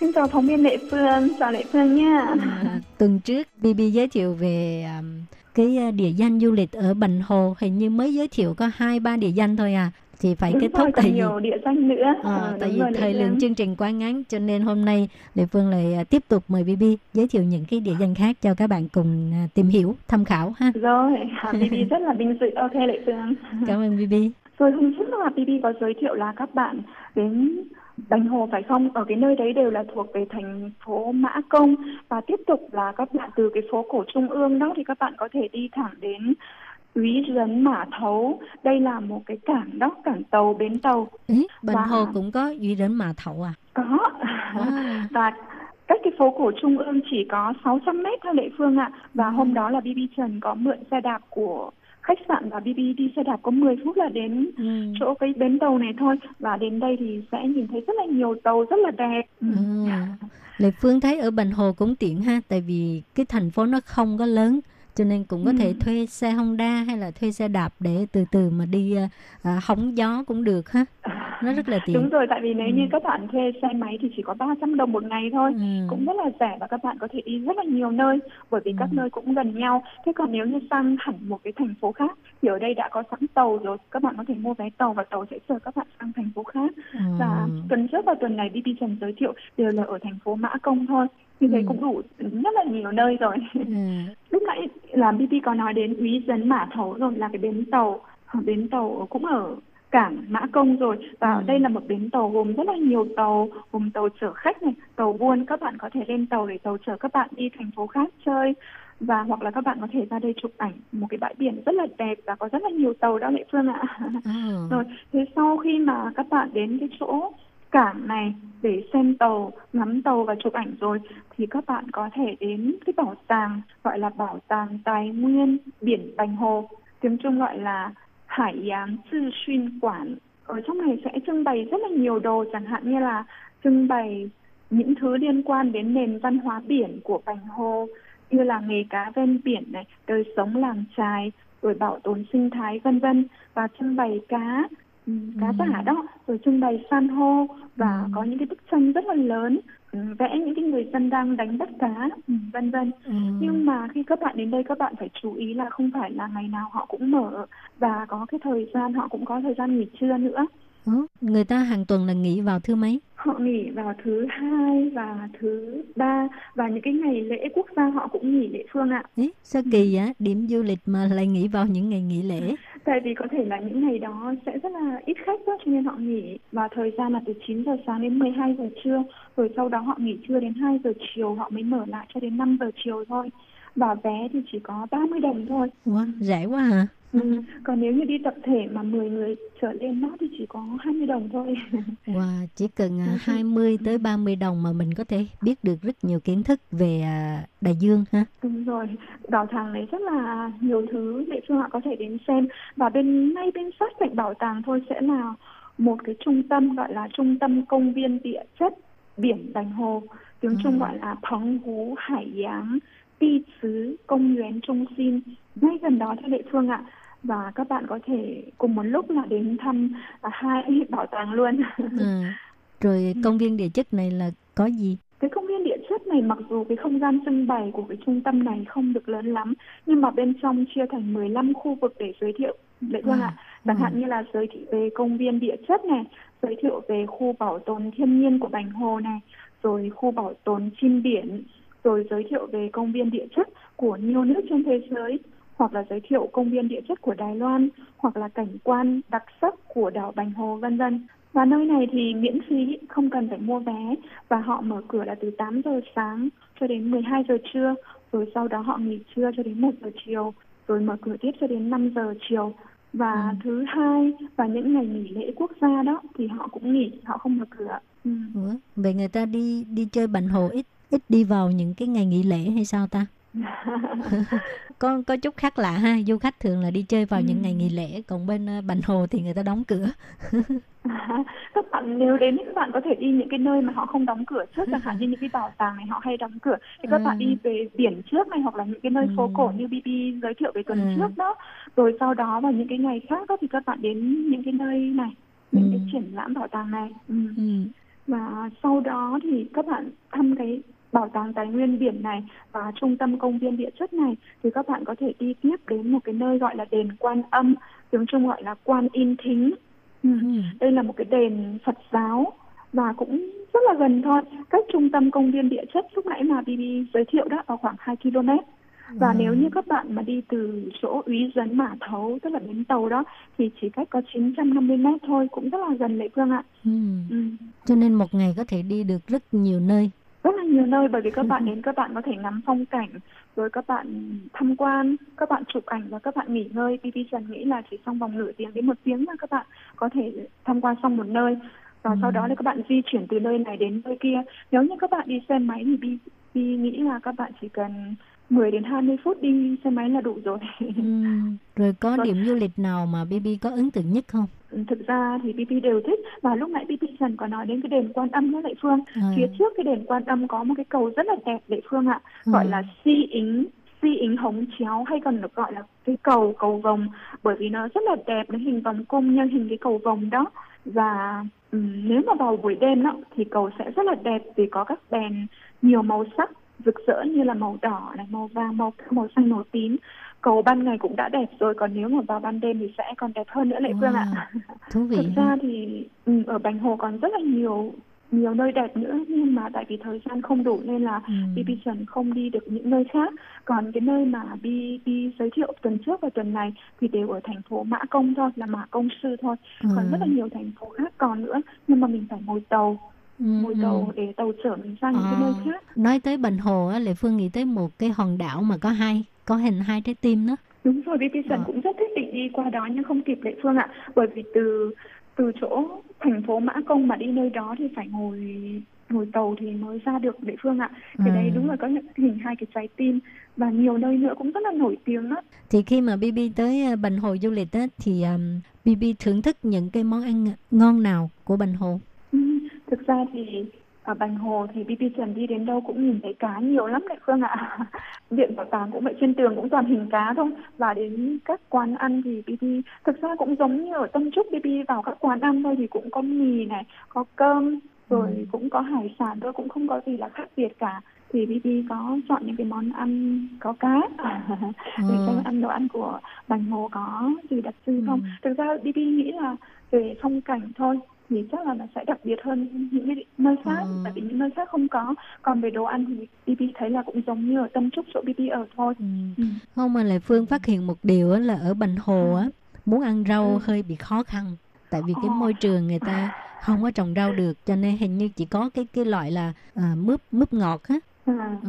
Xin chào phóng viên Lệ Phương, chào Lệ Phương nha. À, tuần trước BB giới thiệu về um, cái uh, địa danh du lịch ở Bành Hồ hình như mới giới thiệu có hai ba địa danh thôi à thì phải Đúng kết rồi, thúc còn tại vì địa danh nữa. à, Ờ, tại vì rồi, thời lượng chương trình quá ngắn cho nên hôm nay Lệ Phương lại uh, tiếp tục mời BB giới thiệu những cái địa danh khác cho các bạn cùng uh, tìm hiểu tham khảo ha Rồi, à, Bibi rất là vinh dự. Ok Lệ Phương. cảm ơn BB Rồi hôm trước là Bibi có giới thiệu là các bạn đến Bành Hồ phải không? Ở cái nơi đấy đều là thuộc về thành phố Mã Công và tiếp tục là các bạn từ cái phố cổ Trung ương đó thì các bạn có thể đi thẳng đến Úy Rấn Mã Thấu. Đây là một cái cảng đó, cảng tàu, bến tàu. Ý, Bành Và- Hồ cũng có duy đến mà thậu à Có. Wow. và cách cái phố cổ Trung ương chỉ có 600 mét thôi Lệ Phương ạ. Và hôm đó là BB Trần có mượn xe đạp của khách sạn và BB đi xe đạp có 10 phút là đến ừ. chỗ cái bến tàu này thôi. Và đến đây thì sẽ nhìn thấy rất là nhiều tàu rất là đẹp. Ừ. Ừ. Lệ Phương thấy ở Bành Hồ cũng tiện ha tại vì cái thành phố nó không có lớn cho nên cũng có Ừ. thể thuê xe Honda hay là thuê xe đạp để từ từ mà đi à, hóng gió cũng được ha nó rất là tiện Đúng rồi, tại vì nếu Ừ. như các bạn thuê xe máy thì chỉ có 300 đồng một ngày thôi. Ừ. Cũng rất là rẻ và các bạn có thể đi rất là nhiều nơi bởi vì các Ừ. nơi cũng gần nhau. Thế còn nếu như sang hẳn một cái thành phố khác thì ở đây đã có sẵn tàu rồi, các bạn có thể mua vé tàu và tàu sẽ chở các bạn sang thành phố khác. Ừ. Và tuần trước và tuần này BB Trần giới thiệu đều là ở thành phố Mã Công thôi. Như thế Ừ. cũng đủ rất là nhiều nơi rồi. Ừ. Lúc nãy là BB có nói đến Úy Dấn Mã Thấu rồi là cái bến tàu, bến tàu cũng ở cảng Mã Công rồi và ở Ừ. đây là một bến tàu gồm rất là nhiều tàu, gồm tàu chở khách này, tàu buôn, các bạn có thể lên tàu để tàu chở các bạn đi thành phố khác chơi và hoặc là các bạn có thể ra đây chụp ảnh một cái bãi biển rất là đẹp và có rất là nhiều tàu đó Lệ Phương ạ. Ừ. Rồi, thế sau khi mà các bạn đến cái chỗ cảng này để xem tàu, ngắm tàu và chụp ảnh rồi thì các bạn có thể đến cái bảo tàng gọi là bảo tàng tài nguyên biển Bành Hồ, tiếng Trung gọi là Hải Yáng Tư Xuyên Quản. Ở trong này sẽ trưng bày rất là nhiều đồ chẳng hạn như là trưng bày những thứ liên quan đến nền văn hóa biển của Bành Hồ như là nghề cá ven biển này, đời sống làng trài, rồi bảo tồn sinh thái vân vân và trưng bày cá cá Ừ. tả đó, rồi trưng bày san hô và Ừ. có những cái bức tranh rất là lớn ừ, vẽ những cái người dân đang đánh bắt cá ừ, vân vân. Ừ. Nhưng mà khi các bạn đến đây các bạn phải chú ý là không phải là ngày nào họ cũng mở và có cái thời gian họ cũng có thời gian nghỉ trưa nữa. Ừ. người ta hàng tuần là nghỉ vào thứ mấy Họ nghỉ vào thứ hai và thứ ba và những cái ngày lễ quốc gia họ cũng nghỉ địa phương ạ. Ý, sao kỳ á điểm du lịch mà lại nghỉ vào những ngày nghỉ lễ Tại vì có thể là những ngày đó sẽ rất là ít khách đó, cho nên họ nghỉ và thời gian là từ 9 giờ sáng đến 12 giờ trưa. Rồi sau đó họ nghỉ trưa đến 2 giờ chiều họ mới mở lại cho đến 5 giờ chiều thôi. Và vé thì chỉ có 30 đồng thôi. Wow, rẻ quá hả Ừ. Còn nếu như đi tập thể mà 10 người trở lên đó thì chỉ có 20 đồng thôi. Wow, chỉ cần à, 20 tới 30 đồng mà mình có thể biết được rất nhiều kiến thức về à, đại dương ha. Đúng rồi, bảo tàng này rất là nhiều thứ địa phương họ có thể đến xem và bên ngay bên sát cạnh bảo tàng thôi sẽ là một cái trung tâm gọi là trung tâm công viên địa chất biển Bành Hồ tiếng À. Trung gọi là Phóng Hú Hải Giáng Ti Xứ Công Nguyễn Trung Xin ngay gần đó thôi Lệ Phương ạ. Và các bạn có thể cùng một lúc là đến thăm à, hai bảo tàng luôn. Ừ. Rồi công viên địa chất này là có gì? cái công viên địa chất này mặc dù cái không gian trưng bày của cái trung tâm này không được lớn lắm nhưng mà bên trong chia thành 15 khu vực để giới thiệu lệ phương ạ. Chẳng hạn như là giới thiệu về công viên địa chất này giới thiệu về khu bảo tồn thiên nhiên của Bành Hồ này rồi khu bảo tồn chim biển rồi giới thiệu về công viên địa chất của nhiều nước trên thế giới hoặc là giới thiệu công viên địa chất của Đài Loan hoặc là cảnh quan đặc sắc của đảo Bành Hồ vân vân. Và nơi này thì miễn phí không cần phải mua vé và họ mở cửa là từ 8 giờ sáng cho đến 12 giờ trưa rồi sau đó họ nghỉ trưa cho đến 1 giờ chiều rồi mở cửa tiếp cho đến 5 giờ chiều. Và thứ hai và những ngày nghỉ lễ quốc gia đó thì họ cũng nghỉ họ không mở cửa. Ừ. Vậy người ta đi đi chơi Bành Hồ ít ít đi vào những cái ngày nghỉ lễ hay sao ta? có có chút khác lạ ha, du khách thường là đi chơi vào những ngày nghỉ lễ, còn bên ờ, Bành Hồ thì người ta đóng cửa. À, các bạn nếu đến thì các bạn có thể đi những cái nơi mà họ không đóng cửa trước chẳng hạn như những cái bảo tàng này họ hay đóng cửa thì các bạn Ừ. đi về biển trước này hoặc là những cái nơi phố Ừ. cổ như BB giới thiệu về tuần Ừ. trước đó rồi sau đó vào những cái ngày khác đó thì các bạn đến những cái nơi này những cái Ừ. triển lãm bảo tàng này ừ. Ừ. và sau đó thì các bạn thăm cái bảo tàng tài nguyên biển này và trung tâm công viên địa chất này thì các bạn có thể đi tiếp đến một cái nơi gọi là đền quan âm tiếng trung gọi là quan in thính ừ. Ừ. đây là một cái đền phật giáo và cũng rất là gần thôi cách trung tâm công viên địa chất lúc nãy mà BB giới thiệu đó ở khoảng 2 km và nếu như các bạn mà đi từ chỗ úy dấn mã thấu tức là bến tàu đó thì chỉ cách có 950 mét thôi cũng rất là gần lệ phương ạ Ừ. ừ. Cho nên một ngày có thể đi được rất nhiều nơi. Nhiều nơi bởi vì các bạn đến các bạn có thể ngắm phong cảnh rồi các bạn tham quan các bạn chụp ảnh và các bạn nghỉ ngơi. BB Trần nghĩ là chỉ trong vòng nửa tiếng đến một tiếng là các bạn có thể tham quan xong một nơi. Và sau đó là các bạn di chuyển từ nơi này đến nơi kia. Nếu như các bạn đi xe máy thì BB nghĩ là các bạn chỉ cần 10 đến 20 phút đi xe máy là đủ rồi. Ừ. Rồi có điểm du lịch nào mà BB có ấn tượng nhất không? Thực ra thì BB đều thích. Và lúc nãy BB Trần có nói đến cái đền Quan Âm đó Lệ Phương. À. phía trước cái đền Quan Âm có một cái cầu rất là đẹp Lệ Phương ạ. Gọi Ừ. là si ính si ính hống chéo hay còn được gọi là cái cầu cầu vồng. Bởi vì nó rất là đẹp nó hình vòng cung nhân hình cái cầu vồng đó. Và ừm, nếu mà vào buổi đêm đó thì cầu sẽ rất là đẹp vì có các đèn nhiều màu sắc rực rỡ như là màu đỏ này màu vàng màu màu xanh màu tím cầu ban ngày cũng đã đẹp rồi còn nếu mà vào ban đêm thì sẽ còn đẹp hơn nữa lệ phương ạ Thú vị. thực ra thì ừ, ở Bành Hồ còn rất là nhiều nhiều nơi đẹp nữa nhưng mà tại vì thời gian không đủ nên là Ừ. BB Trần không đi được những nơi khác còn cái nơi mà BB giới thiệu tuần trước và tuần này thì đều ở thành phố Mã Công thôi là Mã Công Sư thôi còn Ừ. rất là nhiều thành phố khác còn nữa nhưng mà mình phải ngồi tàu Ừ, ngồi ừ. tàu để tàu chở mình sang những cái À. nơi khác Nói tới Bành Hồ á, Lệ Phương nghĩ tới một cái hòn đảo mà có hai có hình hai trái tim đó. Đúng rồi, BB Trần Ờ. cũng rất thích định đi qua đó nhưng không kịp Lệ Phương ạ. Bởi vì từ từ chỗ thành phố Mã Công mà đi nơi đó thì phải ngồi ngồi tàu thì mới ra được Lệ Phương ạ. Cái đấy Ừ. đúng là có những hình hai cái trái tim và nhiều nơi nữa cũng rất là nổi tiếng đó. Thì khi mà BB tới ờ, Bành Hồ du lịch á, thì um, BB thưởng thức những cái món ăn ngon nào của Bành Hồ? Ừ, thực ra thì ở Bành Hồ thì BB Trần đi đến đâu cũng nhìn thấy cá nhiều lắm Lệ Phương ạ. Viện bảo tàng cũng vậy trên tường cũng toàn hình cá thôi. Và đến các quán ăn thì BB thực ra cũng giống như ở Tâm Trúc BB vào các quán ăn thôi thì cũng có mì này, có cơm rồi cũng có hải sản thôi cũng không có gì là khác biệt cả. Thì BB có chọn những cái món ăn có cá để xem ăn đồ ăn của Bành Hồ có gì đặc trưng không? Thực ra BB nghĩ là về phong cảnh thôi thì chắc là nó sẽ đặc biệt hơn những cái nơi khác Ừ. tại vì những nơi khác không có còn về đồ ăn thì BB thấy là cũng giống như ở Tâm Trúc chỗ BB ở thôi Ừ. ừ. Không mà Lệ Phương phát hiện một điều là ở Bành Hồ á muốn ăn rau Ừ. hơi bị khó khăn tại vì cái môi trường người ta không có trồng rau được cho nên hình như chỉ có cái cái loại là à, mướp mướp ngọt á À. Ừ.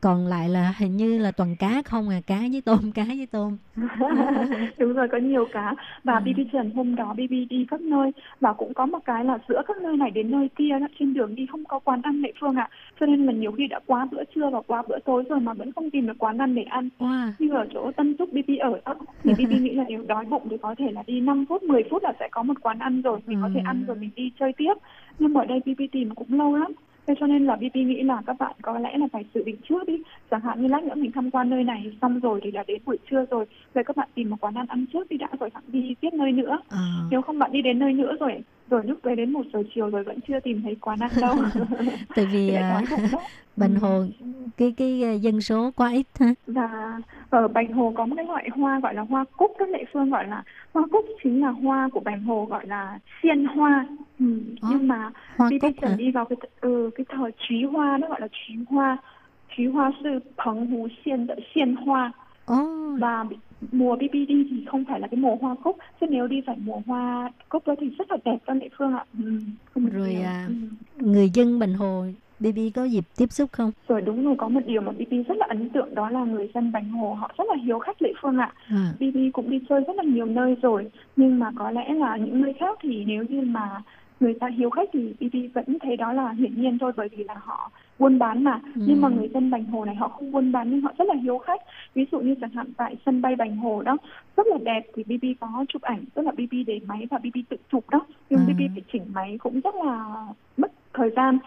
Còn lại là hình như là toàn cá không à, cá với tôm, cá với tôm. đúng rồi có nhiều cá và Ừ. BB Trần hôm đó BB đi các nơi và cũng có một cái là giữa các nơi này đến nơi kia đó, trên đường đi không có quán ăn địa phương ạ cho nên là nhiều khi đã quá bữa trưa và quá bữa tối rồi mà vẫn không tìm được quán ăn để ăn Wow. như ở chỗ Tân Trúc BB ở đó thì BB nghĩ là nếu đói bụng thì có thể là đi 5 phút 10 phút là sẽ có một quán ăn rồi mình có thể ăn rồi mình đi chơi tiếp nhưng mà ở đây BB tìm cũng lâu lắm Thế cho nên là BB nghĩ là các bạn có lẽ là phải dự định trước đi. Chẳng hạn như lát nữa mình tham quan nơi này xong rồi thì là đến buổi trưa rồi. Vậy các bạn tìm một quán ăn ăn trước đi đã rồi hẳn đi tiếp nơi nữa. Ờ. Nếu không bạn đi đến nơi nữa rồi Rồi lúc về đến một giờ chiều rồi vẫn chưa tìm thấy quán ăn đâu. Tại vì Thì à, đó. Bình Hồ cái cái à, dân số quá ít ha. Và ở Bành Hồ có một cái loại hoa gọi là hoa cúc Các địa phương gọi là hoa cúc chính là hoa của Bành Hồ gọi là xiên hoa. Ừ. Ờ, Nhưng mà Hoa đi cúc đi vào cái ừ, cái thời trí hoa nó gọi là trí hoa. Trí hoa sư phấn hú xiên 的 xiên hoa. Ồ, và mùa BB đi thì không phải là cái mùa hoa cúc chứ nếu đi phải mùa hoa cúc đó thì rất là đẹp trong địa phương ạ. Ừ, không Rồi, à, ừ. người dân Bình Hồ BB có dịp tiếp xúc không? rồi đúng rồi có một điều mà BB rất là ấn tượng đó là người dân Bành Hồ họ rất là hiếu khách địa phương ạ À. BB cũng đi chơi rất là nhiều nơi rồi nhưng mà có lẽ là những nơi khác thì nếu như mà người ta hiếu khách thì BB vẫn thấy đó là hiển nhiên thôi bởi vì là họ buôn bán mà Ừ. nhưng mà người dân Bành Hồ này họ không buôn bán nhưng họ rất là hiếu khách ví dụ như chẳng hạn tại sân bay Bành Hồ đó rất là đẹp thì BB có chụp ảnh tức là BB để máy và BB tự chụp đó nhưng À. BB phải chỉnh máy cũng rất là mất thời gian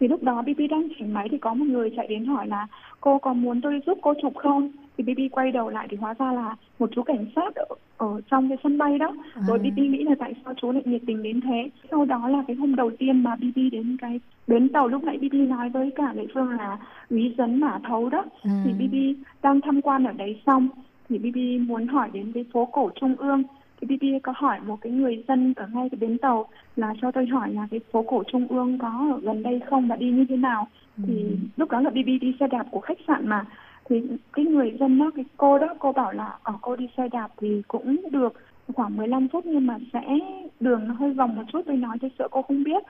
thì lúc đó BB đang chỉnh máy thì có một người chạy đến hỏi là cô có muốn tôi giúp cô chụp không? Thì BB quay đầu lại thì hóa ra là một chú cảnh sát ở, ở trong cái sân bay đó. Rồi À. BB nghĩ là tại sao chú lại nhiệt tình đến thế? Sau đó là cái hôm đầu tiên mà BB đến cái bến tàu lúc nãy BB nói với cả địa phương là úy dấn mã thấu đó. À. thì BB đang tham quan ở đấy xong thì BB muốn hỏi đến cái phố cổ Trung ương thì BB có hỏi một cái người dân ở ngay cái bến tàu là cho tôi hỏi là cái phố cổ Trung ương có ở gần đây không và đi như thế nào. Thì lúc đó là BB đi xe đạp của khách sạn mà. Thì cái người dân đó cái cô đó cô bảo là ở cô đi xe đạp thì cũng được khoảng 15 phút nhưng mà sẽ đường nó hơi vòng một chút. Tôi nói tôi sợ cô không biết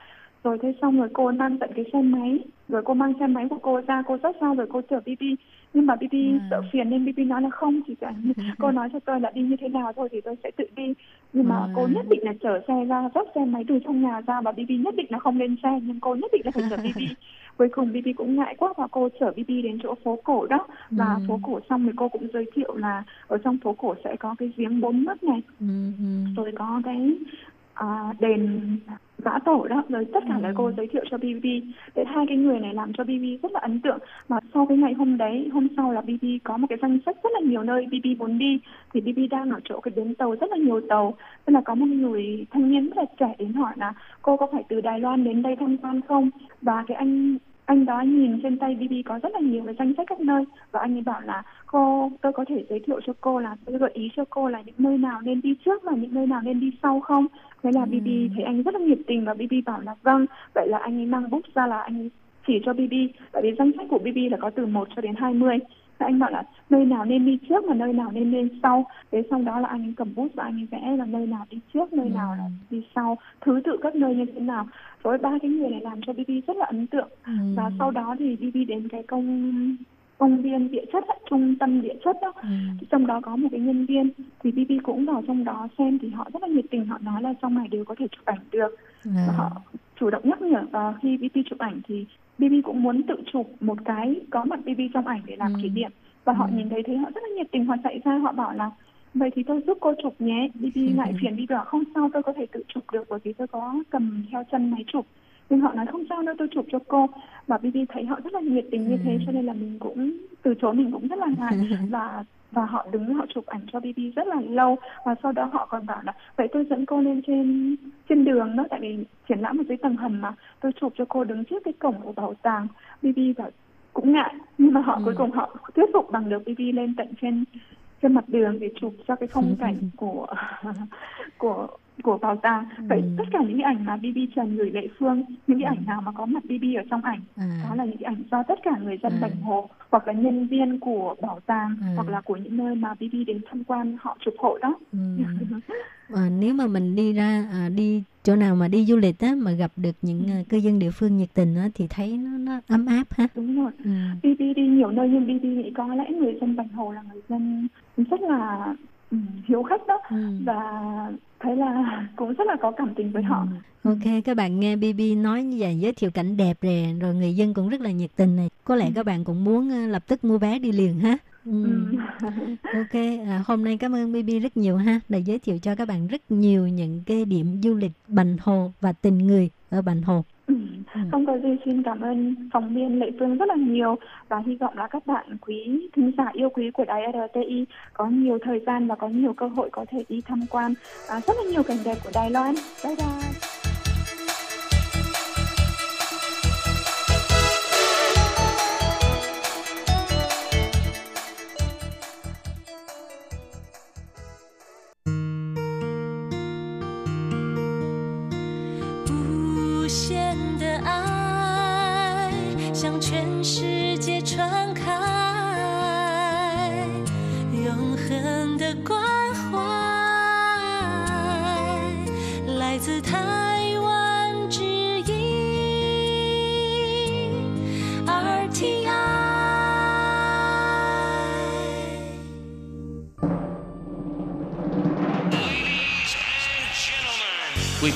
rồi thế xong rồi cô mang tận cái xe máy rồi cô mang xe máy của cô ra cô rất sao rồi cô chở BB nhưng mà BB À. sợ phiền nên BB nói là không chỉ cần cô nói cho tôi là đi như thế nào thôi thì tôi sẽ tự đi nhưng mà À. cô nhất định là chở xe ra dắt xe máy từ trong nhà ra và BB nhất định là không lên xe nhưng cô nhất định là phải chở BB cuối cùng BB cũng ngại quá và cô chở BB đến chỗ phố cổ đó và Ừ. phố cổ xong thì cô cũng giới thiệu là ở trong phố cổ sẽ có cái giếng bốn mắt này Ừ, ừ. rồi có cái à, đền giã tổ đó. Rồi tất cả là cô giới thiệu cho BB để hai cái người này làm cho BB rất là ấn tượng. Và sau cái ngày hôm đấy hôm sau là BB có một cái danh sách rất là nhiều nơi BB muốn đi. Thì BB đang ở chỗ cái bến tàu rất là nhiều tàu. Nên là có một người thanh niên rất là trẻ đến hỏi là cô có phải từ Đài Loan đến đây tham quan không? Và cái anh anh đó nhìn trên tay BB có rất là nhiều cái danh sách các nơi. Và anh ấy bảo là cô tôi có thể giới thiệu cho cô là tôi gợi ý cho cô là những nơi nào nên đi trước và những nơi nào nên đi sau không? Thế là BB thấy anh rất là nhiệt tình và BB bảo là vâng vậy là anh ấy mang bút ra là anh ấy chỉ cho BB tại vì danh sách của BB là có từ 1 cho đến 20 Thế anh bảo là nơi nào nên đi trước và nơi nào nên lên sau. Thế sau đó là anh ấy cầm bút và anh ấy vẽ là nơi nào đi trước nơi nào là đi sau. Thứ tự các nơi như thế nào? Rồi ba cái người này làm cho BB rất là ấn tượng. Ừ. và sau đó thì BB đến cái công công viên địa chất trung tâm địa chất đó Ừ. trong đó có một cái nhân viên thì BB cũng vào trong đó xem thì họ rất là nhiệt tình họ nói là trong này đều có thể chụp ảnh được và À. họ chủ động nhắc nhở và khi BB chụp ảnh thì BB cũng muốn tự chụp một cái có mặt BB trong ảnh để làm Ừ. kỷ niệm và họ Ừ. nhìn thấy thấy họ rất là nhiệt tình họ chạy ra họ bảo là vậy thì tôi giúp cô chụp nhé BB ngại phiền BB bảo không sao tôi có thể tự chụp được bởi vì tôi có cầm theo chân máy chụp nhưng họ nói không sao đâu tôi chụp cho cô. Và BB thấy họ rất là nhiệt tình như thế Ừ. cho nên là mình cũng từ chối mình cũng rất là ngại. Và và họ đứng họ chụp ảnh cho BB rất là lâu. Và sau đó họ còn bảo là vậy tôi dẫn cô lên trên trên đường đó tại vì triển lãm ở dưới tầng hầm mà. Tôi chụp cho cô đứng trước cái cổng của bảo tàng. BB bảo cũng ngại. Nhưng mà họ Ừ. cuối cùng họ thuyết phục bằng được BB lên tận trên trên mặt đường để chụp cho cái phong cảnh của của của bảo tàng vậy Ừ. tất cả những cái ảnh mà BB Trần gửi Lệ Phương những cái ảnh nào mà có mặt BB ở trong ảnh À. đó là những cái ảnh do tất cả người dân À. Bành Hồ hoặc là nhân viên của bảo tàng À. hoặc là của những nơi mà BB đến tham quan họ chụp hộ đó Ừ. À, nếu mà mình đi ra à, đi chỗ nào mà đi du lịch á mà gặp được những ờ, cư dân địa phương nhiệt tình á thì thấy nó nó ấm áp ha. đúng rồi Ừ. BB đi nhiều nơi nhưng BB nghĩ có lẽ người dân Bành Hồ là người dân rất là ừ, hiếu khách đó Ừ. và thấy là cũng rất là có cảm tình với họ Ok, các bạn nghe BB nói như vậy giới thiệu cảnh đẹp rồi, rồi người dân cũng rất là nhiệt tình này. Có lẽ các bạn cũng muốn ờ, lập tức mua vé đi liền ha. Ừ. Ừ. Ok, à, hôm nay cảm ơn BB rất nhiều ha, đã giới thiệu cho các bạn rất nhiều những cái điểm du lịch Bành Hồ và tình người ở Bành Hồ. Ừ. Không có gì xin cảm ơn phóng viên Lệ Phương rất là nhiều và hy vọng là các bạn quý thính giả yêu quý của đài RTI có nhiều thời gian và có nhiều cơ hội có thể đi tham quan à, rất là nhiều cảnh đẹp của Đài Loan. Bye bye.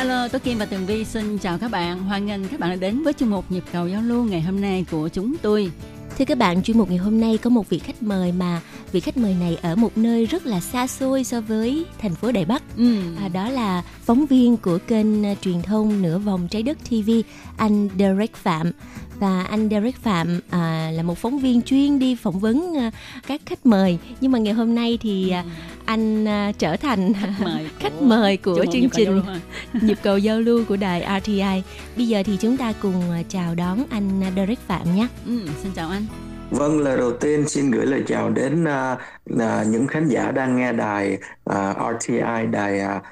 Hello, Tố Kim và Tường Vi xin chào các bạn. Hoan nghênh các bạn đã đến với chương mục Nhịp cầu giao lưu ngày hôm nay của chúng tôi. Thưa các bạn, chuyên mục ngày hôm nay có một vị khách mời mà vị khách mời này ở một nơi rất là xa xôi so với thành phố Đài Bắc. Ừ. À, đó là phóng viên của kênh à, truyền thông Nửa vòng trái đất TV, anh Derek Phạm. Và anh Derek Phạm à, là một phóng viên chuyên đi phỏng vấn à, các khách mời. Nhưng mà ngày hôm nay thì à, anh à, trở thành mời khách mời của chương mục chương Nhịp cầu giao trình nhịp cầu giao lưu của đài RTI. Bây giờ thì chúng ta cùng à, chào đón anh Derek Phạm nhé. Ừ, xin chào anh. Vâng, lời đầu tiên xin gửi lời chào đến à, à, những khán giả đang nghe đài à, RTI, đài à,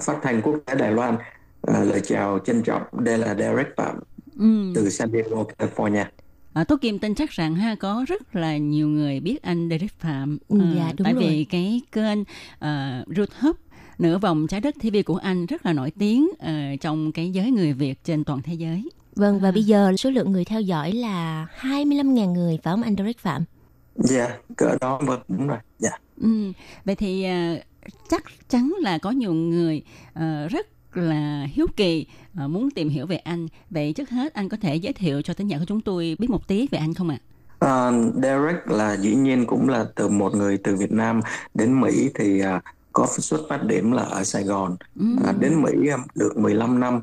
phát thanh quốc tế Đài Loan. À, lời chào trân trọng, đây là Derek Phạm Ừ. từ San Diego, California. À, Tố Kim tin chắc rằng ha có rất là nhiều người biết anh Derek Phạm. Ừ, Ờ, dạ, đúng tại rồi. vì cái kênh uh, YouTube nửa vòng trái đất TV của anh rất là nổi tiếng ờ, trong cái giới người Việt trên toàn thế giới. Vâng, và bây giờ số lượng người theo dõi là 25.000 người, phải không anh Derek Phạm? Dạ, cỡ đó vâng, đúng rồi. Dạ. Ừ. Vậy thì ờ, chắc chắn là có nhiều người ờ, rất là hiếu kỳ ờ, muốn tìm hiểu về anh. Vậy trước hết anh có thể giới thiệu cho thính giả của chúng tôi biết một tí về anh không ạ? À, Derek là dĩ nhiên cũng là từ một người từ Việt Nam đến Mỹ thì à, có xuất phát điểm là ở Sài Gòn. Ừ. À, đến Mỹ à, được 15 năm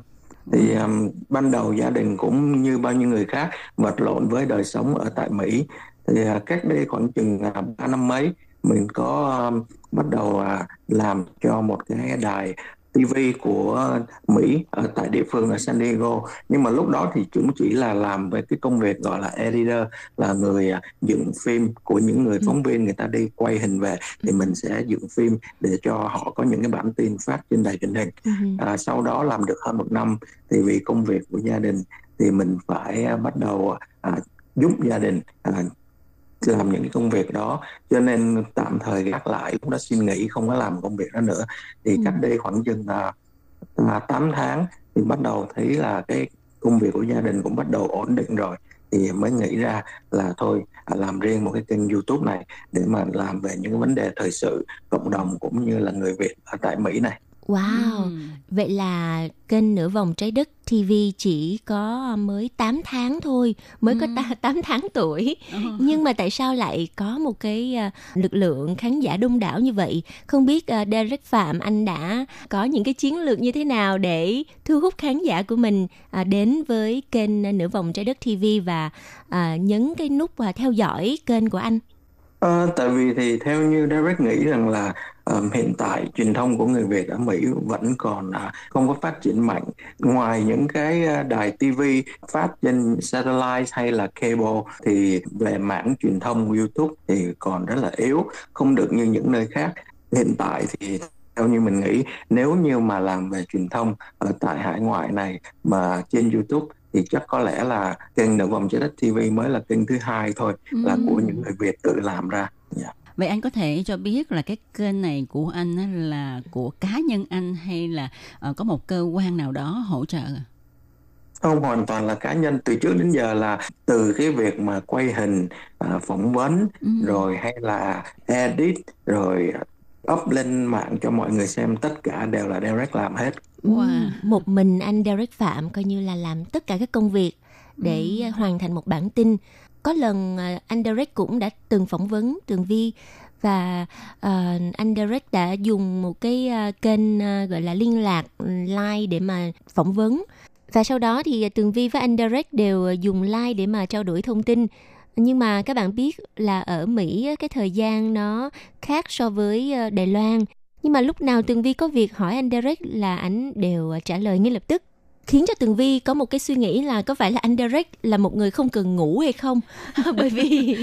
thì um, ban đầu gia đình cũng như bao nhiêu người khác vật lộn với đời sống ở tại Mỹ thì à, cách đây khoảng chừng uh, ba năm mấy mình có um, bắt đầu à, làm cho một cái đài TV của Mỹ ở tại địa phương ở San Diego. Nhưng mà lúc đó thì chúng chỉ là làm về cái công việc gọi là editor là người à, dựng phim của những người phóng viên người ta đi quay hình về thì mình sẽ dựng phim để cho họ có những cái bản tin phát trên đài truyền hình. À, sau đó làm được hơn một năm thì vì công việc của gia đình thì mình phải à, bắt đầu à, giúp gia đình à, làm những cái công việc đó. Cho nên tạm thời gác lại cũng đã xin nghỉ không có làm công việc đó nữa. Thì cách đây khoảng chừng à, à, 8 tháng thì bắt đầu thấy là cái công việc của gia đình cũng bắt đầu ổn định rồi. Thì mới nghĩ ra là thôi à, làm riêng một cái kênh YouTube này để mà làm về những cái vấn đề thời sự cộng đồng cũng như là người Việt ở tại Mỹ này Wow, Ừ. vậy là kênh Nửa vòng trái đất TV chỉ có mới 8 tháng thôi, mới có Ừ. ta 8 tháng tuổi. Ờ. Nhưng mà tại sao lại có một cái à, lực lượng khán giả đông đảo như vậy? Không biết à, Derek Phạm anh đã có những cái chiến lược như thế nào để thu hút khán giả của mình à, đến với kênh Nửa vòng trái đất TV và à, nhấn cái nút và theo dõi kênh của anh? Ờ, tại vì thì theo như Derek nghĩ rằng là ờm, hiện tại truyền thông của người Việt ở Mỹ vẫn còn à, không có phát triển mạnh ngoài những cái à, đài TV phát trên satellite hay là cable thì về mảng truyền thông YouTube thì còn rất là yếu không được như những nơi khác hiện tại thì theo như mình nghĩ nếu như mà làm về truyền thông ở tại hải ngoại này mà trên YouTube thì chắc có lẽ là kênh Nửa vòng trái đất TV mới là kênh thứ hai thôi là của Ừ. những người Việt tự làm ra. Dạ. Vậy anh có thể cho biết là cái kênh này của anh á là của cá nhân anh hay là ờ, có một cơ quan nào đó hỗ trợ? Không hoàn toàn là cá nhân từ trước đến giờ là từ cái việc mà quay hình, à, phỏng vấn Ừ. rồi hay là edit rồi up lên mạng cho mọi người xem tất cả đều là Derek làm hết. Wow. Ừm, Một mình anh Derek Phạm coi như là làm tất cả các công việc để Ừ. hoàn thành một bản tin. Có lần à, anh Derek cũng đã từng phỏng vấn Tường Vi và uh, anh Derek đã dùng một cái uh, kênh uh, gọi là liên lạc ừ, like để mà phỏng vấn. Và sau đó thì Tường Vi với anh Derek đều dùng like để mà trao đổi thông tin. Nhưng mà các bạn biết là ở Mỹ cái thời gian nó khác so với Đài Loan nhưng mà lúc nào Tường Vi có việc hỏi anh Derek là anh đều trả lời ngay lập tức khiến cho Tường Vi có một cái suy nghĩ là có phải là anh Derek là một người không cần ngủ hay không? Bởi vì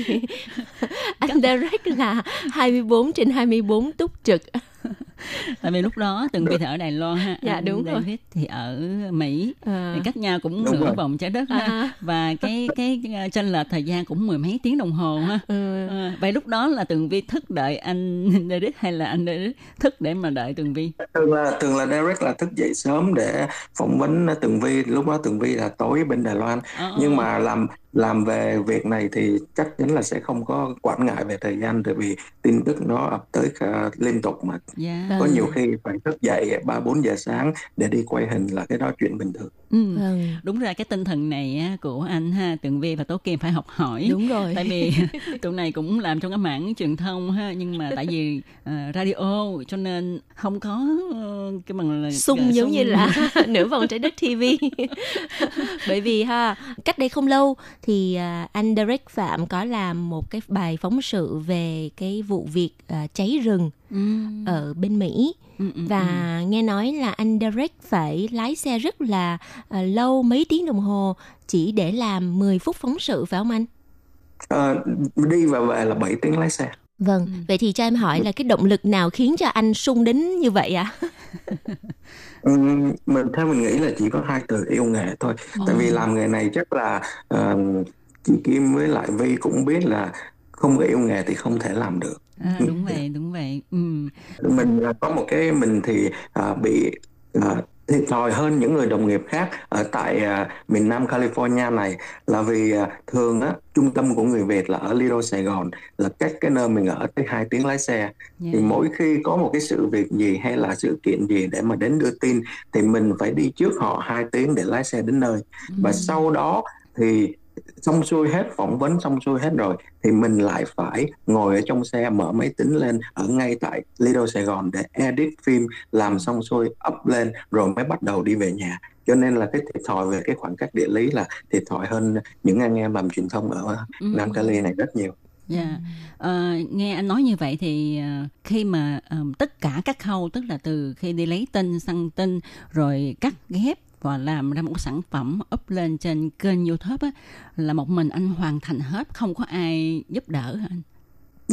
anh Derek là 24 trên 24 túc trực Tại vì lúc đó từng bị ở Đài Loan ha. Dạ, anh đúng rồi. David thì ở Mỹ. à, Thì cách nhau cũng Đúng nửa rồi. vòng trái đất ha. à, Và cái cái ờ, chênh lệch thời gian cũng mười mấy tiếng đồng hồ ha. ừ. Ờ, vậy lúc đó là Tường Vi thức đợi anh David hay là anh David thức để mà đợi Tường Vi? Thường là thường là Derek là thức dậy sớm để phỏng vấn Tường Vi, lúc đó Tường Vi là tối bên Đài Loan. Ờ, Nhưng ờ. mà làm làm về việc này thì chắc chắn là sẽ không có quản ngại về thời gian tại vì tin tức nó ập tới cả liên tục mà Dạ. Vâng. có nhiều khi phải thức dậy ba bốn giờ sáng để đi quay hình là cái đó chuyện bình thường. Ừ. Vâng, Đúng ra cái tinh thần này á, của anh ha, Tường Vi và Tố Kim phải học hỏi. đúng rồi tại vì tụi này cũng làm trong cái mảng truyền thông ha nhưng mà tại vì ờ, radio cho nên không có ờ, cái bằng là sung giống như là nửa vòng trái đất TV bởi vì ha cách đây không lâu thì à, anh Derek Phạm có làm một cái bài phóng sự về cái vụ việc à, cháy rừng ừ. ở bên Mỹ và nghe nói là anh Derek phải lái xe rất là à, lâu mấy tiếng đồng hồ chỉ để làm 10 phút phóng sự phải không anh? Ờ, đi và về là 7 tiếng lái xe. Vâng, Ừ. vậy thì cho em hỏi là cái động lực nào khiến cho anh sung đến như vậy ạ? Ừm, mình theo mình nghĩ là chỉ có hai từ yêu nghề thôi. Tại vì Ồ. làm nghề này chắc là ờ, chị Kim với lại Vi cũng biết là không có yêu nghề thì không thể làm được. à, đúng vậy đúng vậy ừ. Mình là có một cái mình thì à, bị à, thiệt thòi hơn những người đồng nghiệp khác ở tại à, miền Nam California này là vì à, thường á trung tâm của người Việt là ở Lido Sài Gòn là cách cái nơi mình ở tới 2 tiếng lái xe dạ. thì mỗi khi có một cái sự việc gì hay là sự kiện gì để mà đến đưa tin thì mình phải đi trước họ 2 tiếng để lái xe đến nơi và Ừ. sau đó thì xong xuôi hết phỏng vấn xong xuôi hết rồi thì mình lại phải ngồi ở trong xe mở máy tính lên ở ngay tại Lido Sài Gòn để edit phim làm xong xuôi up lên rồi mới bắt đầu đi về nhà cho nên là cái thiệt thòi về cái khoảng cách địa lý là thiệt thòi hơn những anh em làm truyền thông ở Ừ. Nam Cali này rất nhiều Dạ. Ờ, nghe anh nói như vậy thì ờ, khi mà ờ, tất cả các khâu tức là từ khi đi lấy tin, săn tin rồi cắt ghép và làm ra một sản phẩm up lên trên kênh YouTube á, là một mình anh hoàn thành hết không có ai giúp đỡ anh?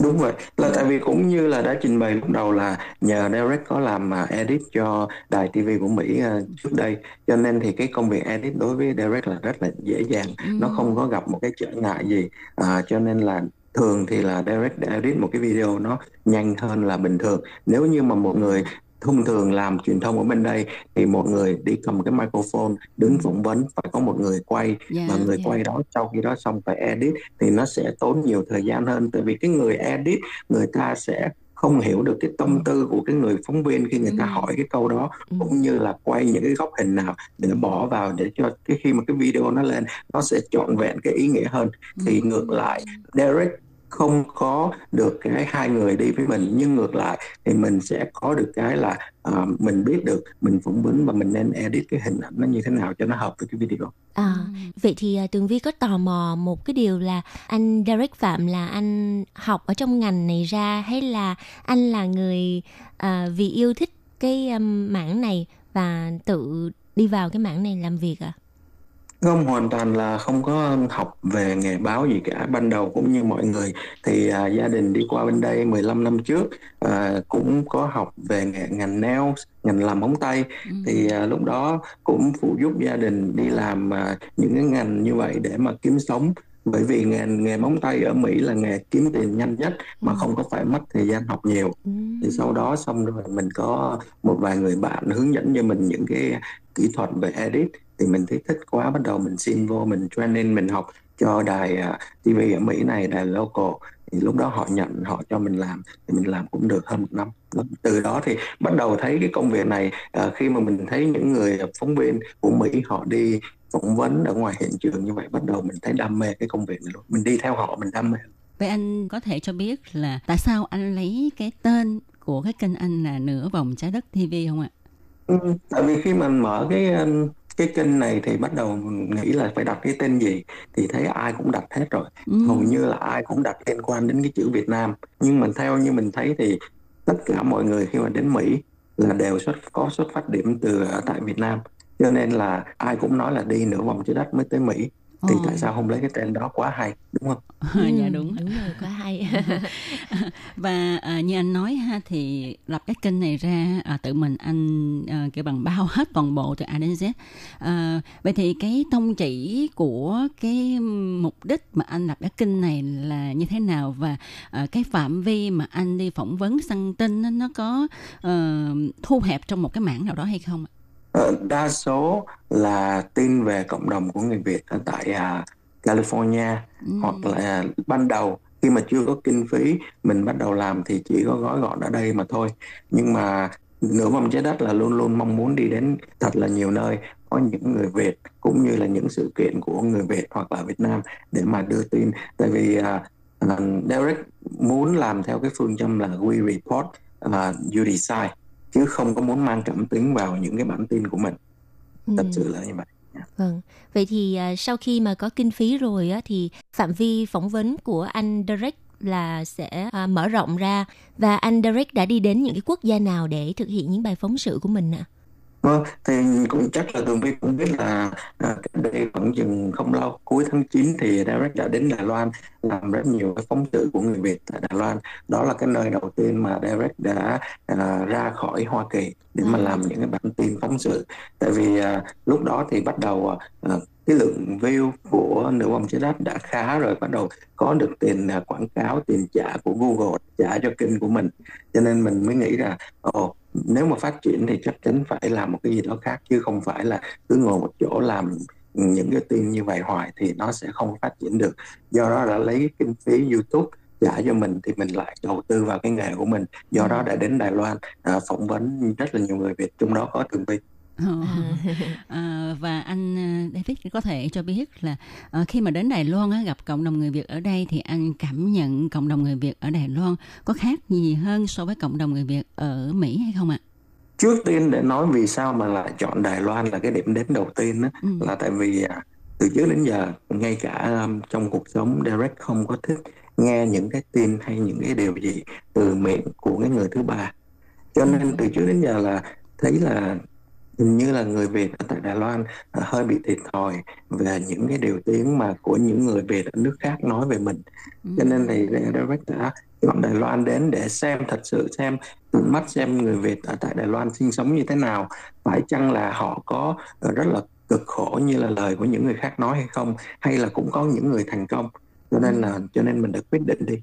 Đúng vậy, là tại vì cũng như là đã trình bày lúc đầu là nhờ Derek có làm mà edit cho đài TV của Mỹ à, trước đây, cho nên thì cái công việc edit đối với Derek là rất là dễ dàng, nó không có gặp một cái trở ngại gì, à, cho nên là thường thì là Derek edit một cái video nó nhanh hơn là bình thường. Nếu như mà một người thông thường làm truyền thông ở bên đây thì một người đi cầm cái microphone đứng phỏng vấn phải có một người quay Dạ, và người dạ. quay đó sau khi đó xong phải edit thì nó sẽ tốn nhiều thời gian hơn tại vì cái người edit người ta sẽ không hiểu được cái tâm tư của cái người phóng viên khi người ta Ừ. hỏi cái câu đó Ừ. cũng như là quay những cái góc hình nào để bỏ vào để cho cái khi mà cái video nó lên nó sẽ trọn vẹn cái ý nghĩa hơn thì ngược lại Derek không có được cái hai người đi với mình nhưng ngược lại thì mình sẽ có được cái là uh, mình biết được mình phỏng vấn và mình nên edit cái hình ảnh nó như thế nào cho nó hợp với cái video À, vậy thì à, Tường Vi có tò mò một cái điều là anh Derek Phạm là anh học ở trong ngành này ra hay là anh là người uh, vì yêu thích cái um, mảng này và tự đi vào cái mảng này làm việc à? Không hoàn toàn là không có học về nghề báo gì cả. Ban đầu cũng như mọi người thì à, gia đình đi qua bên đây 15 năm trước à, cũng có học về nghề ngành nails ngành làm móng tay. Thì à, lúc đó cũng phụ giúp gia đình đi làm à, những cái ngành như vậy để mà kiếm sống. Bởi vì nghề nghề móng tay ở Mỹ là nghề kiếm tiền nhanh nhất mà không có phải mất thời gian học nhiều. Ừ. thì sau đó xong rồi mình có một vài người bạn hướng dẫn cho mình những cái kỹ thuật về edit thì mình thấy thích quá bắt đầu mình xin vô mình training mình học cho đài à, uh, TV ở Mỹ này đài local. Thì lúc đó họ nhận họ cho mình làm thì mình làm cũng được hơn một năm. Từ đó thì bắt đầu thấy cái công việc này uh, khi mà mình thấy những người phóng viên của Mỹ họ đi phỏng vấn ở ngoài hiện trường như vậy bắt đầu mình thấy đam mê cái công việc này luôn. Mình đi theo họ mình đam mê. Vậy anh có thể cho biết là tại sao anh lấy cái tên của cái kênh anh là Nửa Vòng Trái Đất TV không ạ? Ừ, tại vì khi mình mở cái um, cái kênh này thì bắt đầu nghĩ là phải đặt cái tên gì thì thấy ai cũng đặt hết rồi. Ừ. hầu như là ai cũng đặt liên quan đến cái chữ Việt Nam. Nhưng mà theo như mình thấy thì tất cả mọi người khi mà đến Mỹ là đều xuất có xuất phát điểm từ ở tại Việt Nam. Cho nên là ai cũng nói là đi nửa vòng trái đất mới tới Mỹ thì Ồ. tại sao không lấy cái tên đó quá hay đúng không dạ Ừ, đúng. Đúng rồi, quá hay. Và à, như anh nói ha thì lập cái kênh này ra à, tự mình anh à, kiểu bằng bao hết toàn bộ từ A đến Z. À, vậy thì cái tông chỉ của cái mục đích mà anh lập cái kênh này là như thế nào và à, cái phạm vi mà anh đi phỏng vấn săn tin nó, có ờ, thu hẹp trong một cái mảng nào đó hay không ạ? Ờ, đa số là tin về cộng đồng của người Việt ở tại à, California Ừ. hoặc là ban đầu. Khi mà chưa có kinh phí mình bắt đầu làm thì chỉ có gói gọn ở đây mà thôi. Nhưng mà nửa vòng trái đất là luôn luôn mong muốn đi đến thật là nhiều nơi có những người Việt cũng như là những sự kiện của người Việt hoặc là Việt Nam để mà đưa tin. Tại vì à, à, Derek muốn làm theo cái phương châm là we report à, you decide chứ không có muốn mang cảm tính vào những cái bản tin của mình thật Ừ. sự là như vậy Vâng. Vậy thì à, sau khi mà có kinh phí rồi á thì phạm vi phỏng vấn của anh Derek là sẽ à, mở rộng ra và anh Derek đã đi đến những cái quốc gia nào để thực hiện những bài phóng sự của mình ạ? Vâng, thì cũng chắc là Tường Vi cũng biết là à, cách đây khoảng chừng không lâu cuối tháng 9 thì Derek đã đến Đài Loan làm rất nhiều cái phóng sự của người Việt tại Đài Loan. Đó là cái nơi đầu tiên mà Derek đã à, ra khỏi Hoa Kỳ để mà À. làm những cái bản tin phóng sự. Tại vì à, lúc đó thì bắt đầu à, cái lượng view của nửa vòng trái đất đã khá rồi, bắt đầu có được tiền à, quảng cáo, tiền trả của Google trả cho kênh của mình. Cho nên mình mới nghĩ là ồ nếu mà phát triển thì chắc chắn phải làm một cái gì đó khác chứ không phải là cứ ngồi một chỗ làm những cái tin như vậy hoài thì nó sẽ không phát triển được. Do đó đã lấy cái kinh phí YouTube trả cho mình thì mình lại đầu tư vào cái nghề của mình. Do đó đã đến Đài Loan à, phỏng vấn rất là nhiều người Việt trong đó có Tường Vi. À, và anh à, David có thể cho biết là à, khi mà đến Đài Loan á, gặp cộng đồng người Việt ở đây thì anh cảm nhận cộng đồng người Việt ở Đài Loan có khác gì hơn so với cộng đồng người Việt ở Mỹ hay không ạ? trước tiên để nói vì sao mà lại chọn Đài Loan là cái điểm đến đầu tiên đó, Ừ. là tại vì à, từ trước đến giờ ngay cả um, trong cuộc sống Derek không có thích nghe những cái tin hay những cái điều gì từ miệng của cái người thứ ba cho nên từ trước đến giờ là thấy là như là người Việt ở tại Đài Loan à, hơi bị thiệt thòi về những cái điều tiếng mà của những người Việt ở nước khác nói về mình. Cho nên thì đã chọn Đài Loan đến để xem thật sự xem tận mắt xem người Việt ở tại Đài Loan sinh sống như thế nào. Phải chăng là họ có ờ, rất là cực khổ như là lời của những người khác nói hay không hay là cũng có những người thành công. Cho nên là cho nên mình đã quyết định đi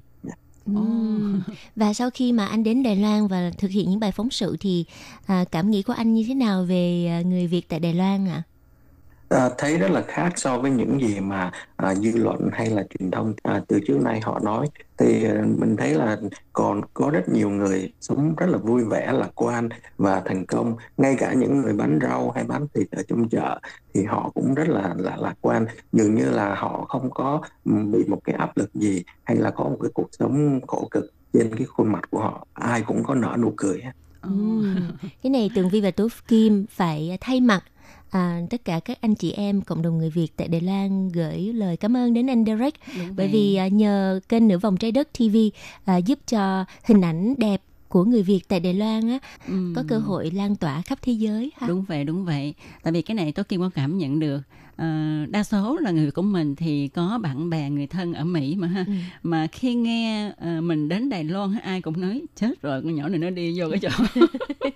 và sau khi mà anh đến Đài Loan và thực hiện những bài phóng sự thì à, cảm nghĩ của anh như thế nào về à, người Việt tại Đài Loan ạ? à, Ờ, thấy rất là khác so với những gì mà à, dư luận hay là truyền thông à, từ trước nay họ nói. Thì mình thấy là còn có rất nhiều người sống rất là vui vẻ lạc quan và thành công. Ngay cả những người bán rau hay bán thịt ở trong chợ thì họ cũng rất là là lạc quan. Dường như là họ không có bị một cái áp lực gì hay là có một cái cuộc sống khổ cực trên cái khuôn mặt của họ. Ai cũng có nở nụ cười Ừ. Cái này Tường Vi và Tú Kim phải thay mặt à, tất cả các anh chị em cộng đồng người Việt tại Đài Loan gửi lời cảm ơn đến anh Derek bởi vì à, nhờ kênh Nửa vòng trái đất TV à, giúp cho hình ảnh đẹp của người Việt tại Đài Loan á Ừ. có cơ hội lan tỏa khắp thế giới ha. Đúng vậy, đúng vậy. Tại vì cái này tôi Kim có cảm nhận được. Ờ, đa số là người của mình thì có bạn bè, người thân ở Mỹ mà ha. Ừ. Mà khi nghe ờ, mình đến Đài Loan, ai cũng nói chết rồi, con nhỏ này nó đi vô cái chỗ.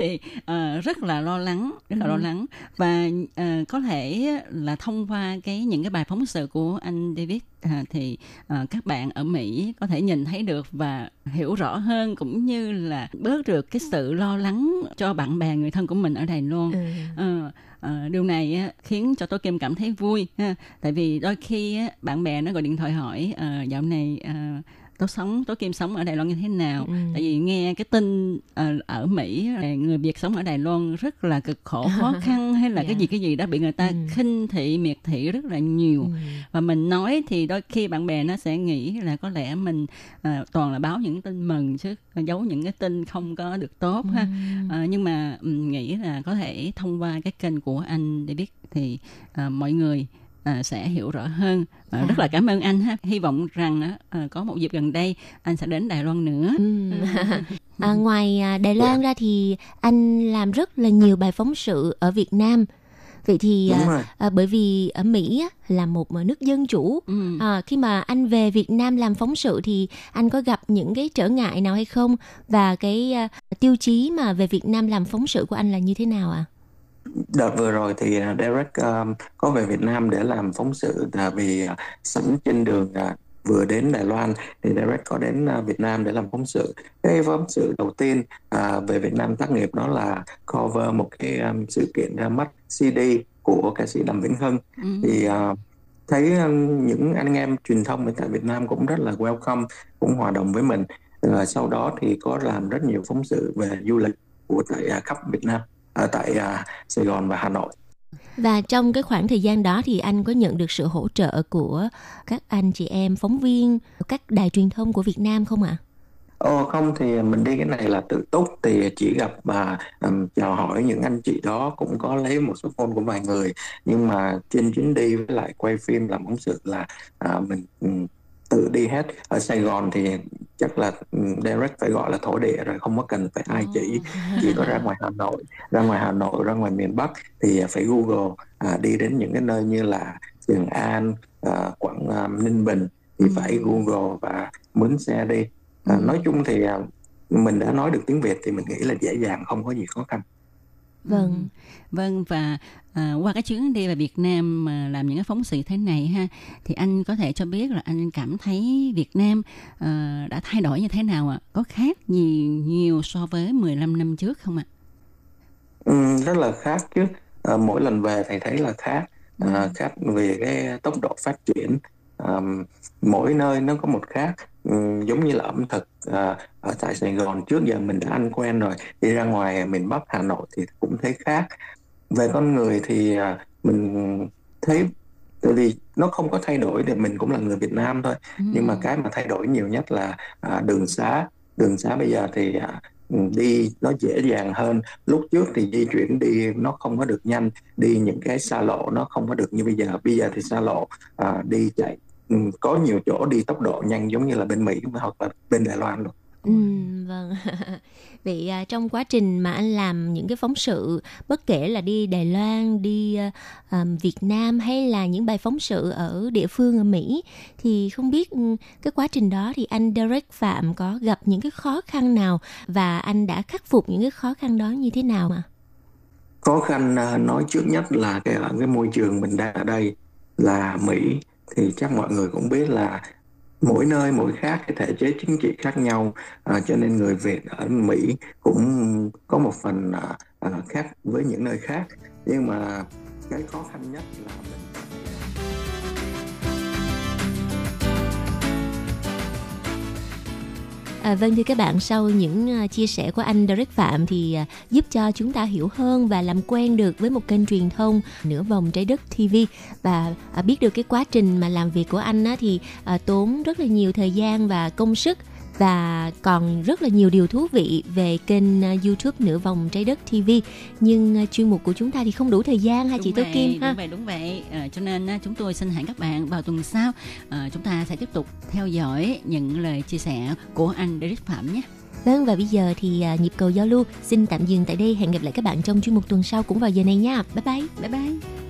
thì ờ, rất là lo lắng, rất là lo Ừ. lắng. Và ờ, có thể là thông qua cái những cái bài phóng sự của anh David à, thì ờ, các bạn ở Mỹ có thể nhìn thấy được và hiểu rõ hơn cũng như là bớt được cái sự lo lắng cho bạn bè người thân của mình ở Đài Loan. Ừ. Ờ, ờ, điều này á, khiến cho tôi Kim cảm thấy vui ha. tại vì đôi khi á, bạn bè nó gọi điện thoại hỏi ờ, dạo này ờ, tôi sống tôi Kim sống ở Đài Loan như thế nào Ừ. tại vì nghe cái tin ờ, ở Mỹ người Việt sống ở Đài Loan rất là cực khổ khó khăn hay là cái Dạ. gì cái gì đó bị người ta Ừ. khinh thị miệt thị rất là nhiều Ừ. và mình nói thì đôi khi bạn bè nó sẽ nghĩ là có lẽ mình à, toàn là báo những tin mừng chứ giấu những cái tin không có được tốt ha à, nhưng mà nghĩ là có thể thông qua cái kênh của anh David thì à, mọi người à, sẽ hiểu rõ hơn à, À. rất là cảm ơn anh ha hy vọng rằng à, có một dịp gần đây anh sẽ đến Đài Loan nữa Ừ. à, ngoài à, Đài Loan ra thì anh làm rất là nhiều bài phóng sự ở Việt Nam. Vậy thì à, à, bởi vì ở Mỹ á, là một à, nước dân chủ Ừ. À, khi mà anh về Việt Nam làm phóng sự thì anh có gặp những cái trở ngại nào hay không và cái à, tiêu chí mà về Việt Nam làm phóng sự của anh là như thế nào ạ? Đợt vừa rồi thì à, Derek um, có về Việt Nam để làm phóng sự à, vì à, sẵn trên đường à, vừa đến Đài Loan thì Derek có đến à, Việt Nam để làm phóng sự. Cái phóng sự đầu tiên à, về Việt Nam tác nghiệp đó là cover một cái um, sự kiện ra mắt CD của ca sĩ Đàm Vĩnh Hưng. Ừ. thì à, thấy um, những anh em truyền thông ở tại Việt Nam cũng rất là welcome cũng hòa đồng với mình. Rồi sau đó thì có làm rất nhiều phóng sự về du lịch của tại à, khắp Việt Nam ở tại à, Sài Gòn và Hà Nội Và trong cái khoảng thời gian đó thì anh có nhận được sự hỗ trợ của các anh chị em phóng viên, các đài truyền thông của Việt Nam không ạ? Ồ không thì mình đi cái này là tự túc thì chỉ gặp và ừm, chào hỏi những anh chị đó cũng có lấy một số phone của vài người nhưng mà trên chuyến đi với lại quay phim làm phóng sự là à, mình tự đi hết ở Sài Gòn thì chắc là ừm, Derek phải gọi là thổ địa rồi không có cần phải ai chỉ chỉ có ra ngoài Hà Nội ra ngoài Hà Nội ra ngoài miền Bắc thì phải Google à, đi đến những cái nơi như là Trường An à, Quảng à, Ninh Bình thì Ừ. phải Google và mướn xe đi À, Ừ. nói chung thì à, mình đã nói được tiếng Việt thì mình nghĩ là dễ dàng không có gì khó khăn Vâng. Ừ. Vâng và à, qua cái chuyến đi về Việt Nam mà làm những cái phóng sự thế này ha thì anh có thể cho biết là anh cảm thấy Việt Nam à, đã thay đổi như thế nào ạ? Có khác nhiều nhiều so với 15 năm trước không ạ? Ừm, rất là khác chứ à, mỗi lần về thì thấy là khác à, Ừ. khác về cái tốc độ phát triển mỗi nơi nó có một khác. Giống như là ẩm thực à, ở tại Sài Gòn trước giờ mình đã ăn quen rồi đi ra ngoài miền Bắc Hà Nội thì cũng thấy khác. Về con người thì à, mình thấy tại vì nó không có thay đổi thì mình cũng là người Việt Nam thôi. Nhưng mà cái mà thay đổi nhiều nhất là à, đường xá. Đường xá bây giờ thì đi nó dễ dàng hơn. Lúc trước thì di chuyển đi nó không có được nhanh đi những cái xa lộ nó không có được như bây giờ. Bây giờ thì xa lộ à, đi chạy có nhiều chỗ đi tốc độ nhanh giống như là bên Mỹ hoặc là bên Đài Loan luôn Ừ, vâng. Vậy à, trong quá trình mà anh làm những cái phóng sự, bất kể là đi Đài Loan, đi à, à, Việt Nam hay là những bài phóng sự ở địa phương ở Mỹ, thì không biết ừ, cái quá trình đó thì anh Derek Phạm có gặp những cái khó khăn nào và anh đã khắc phục những cái khó khăn đó như thế nào mà? khó khăn à, nói trước nhất là cái ở cái môi trường mình đang ở đây là Mỹ thì chắc mọi người cũng biết là mỗi nơi mỗi khác cái thể chế chính trị khác nhau. À, cho nên người Việt ở Mỹ cũng có một phần à, à khác với những nơi khác. Nhưng mà cái khó khăn nhất là mình À, vâng thưa các bạn, sau những uh, chia sẻ của anh Derek Phạm thì uh, giúp cho chúng ta hiểu hơn và làm quen được với một kênh truyền thông nửa vòng trái đất TV và uh, biết được cái quá trình mà làm việc của anh á, thì uh, tốn rất là nhiều thời gian và công sức và còn rất là nhiều điều thú vị về kênh YouTube Nửa vòng trái đất TV nhưng chuyên mục của chúng ta thì không đủ thời gian ha đúng chị Tố Kim ha. Đúng vậy, đúng vậy. À, cho nên chúng tôi xin hẹn các bạn vào tuần sau à, chúng ta sẽ tiếp tục theo dõi những lời chia sẻ của anh Derek Phạm nhé. Vâng và bây giờ thì uh, nhịp cầu giao lưu xin tạm dừng tại đây. Hẹn gặp lại các bạn trong chuyên mục tuần sau cũng vào giờ này nha. Bye bye. Bye bye.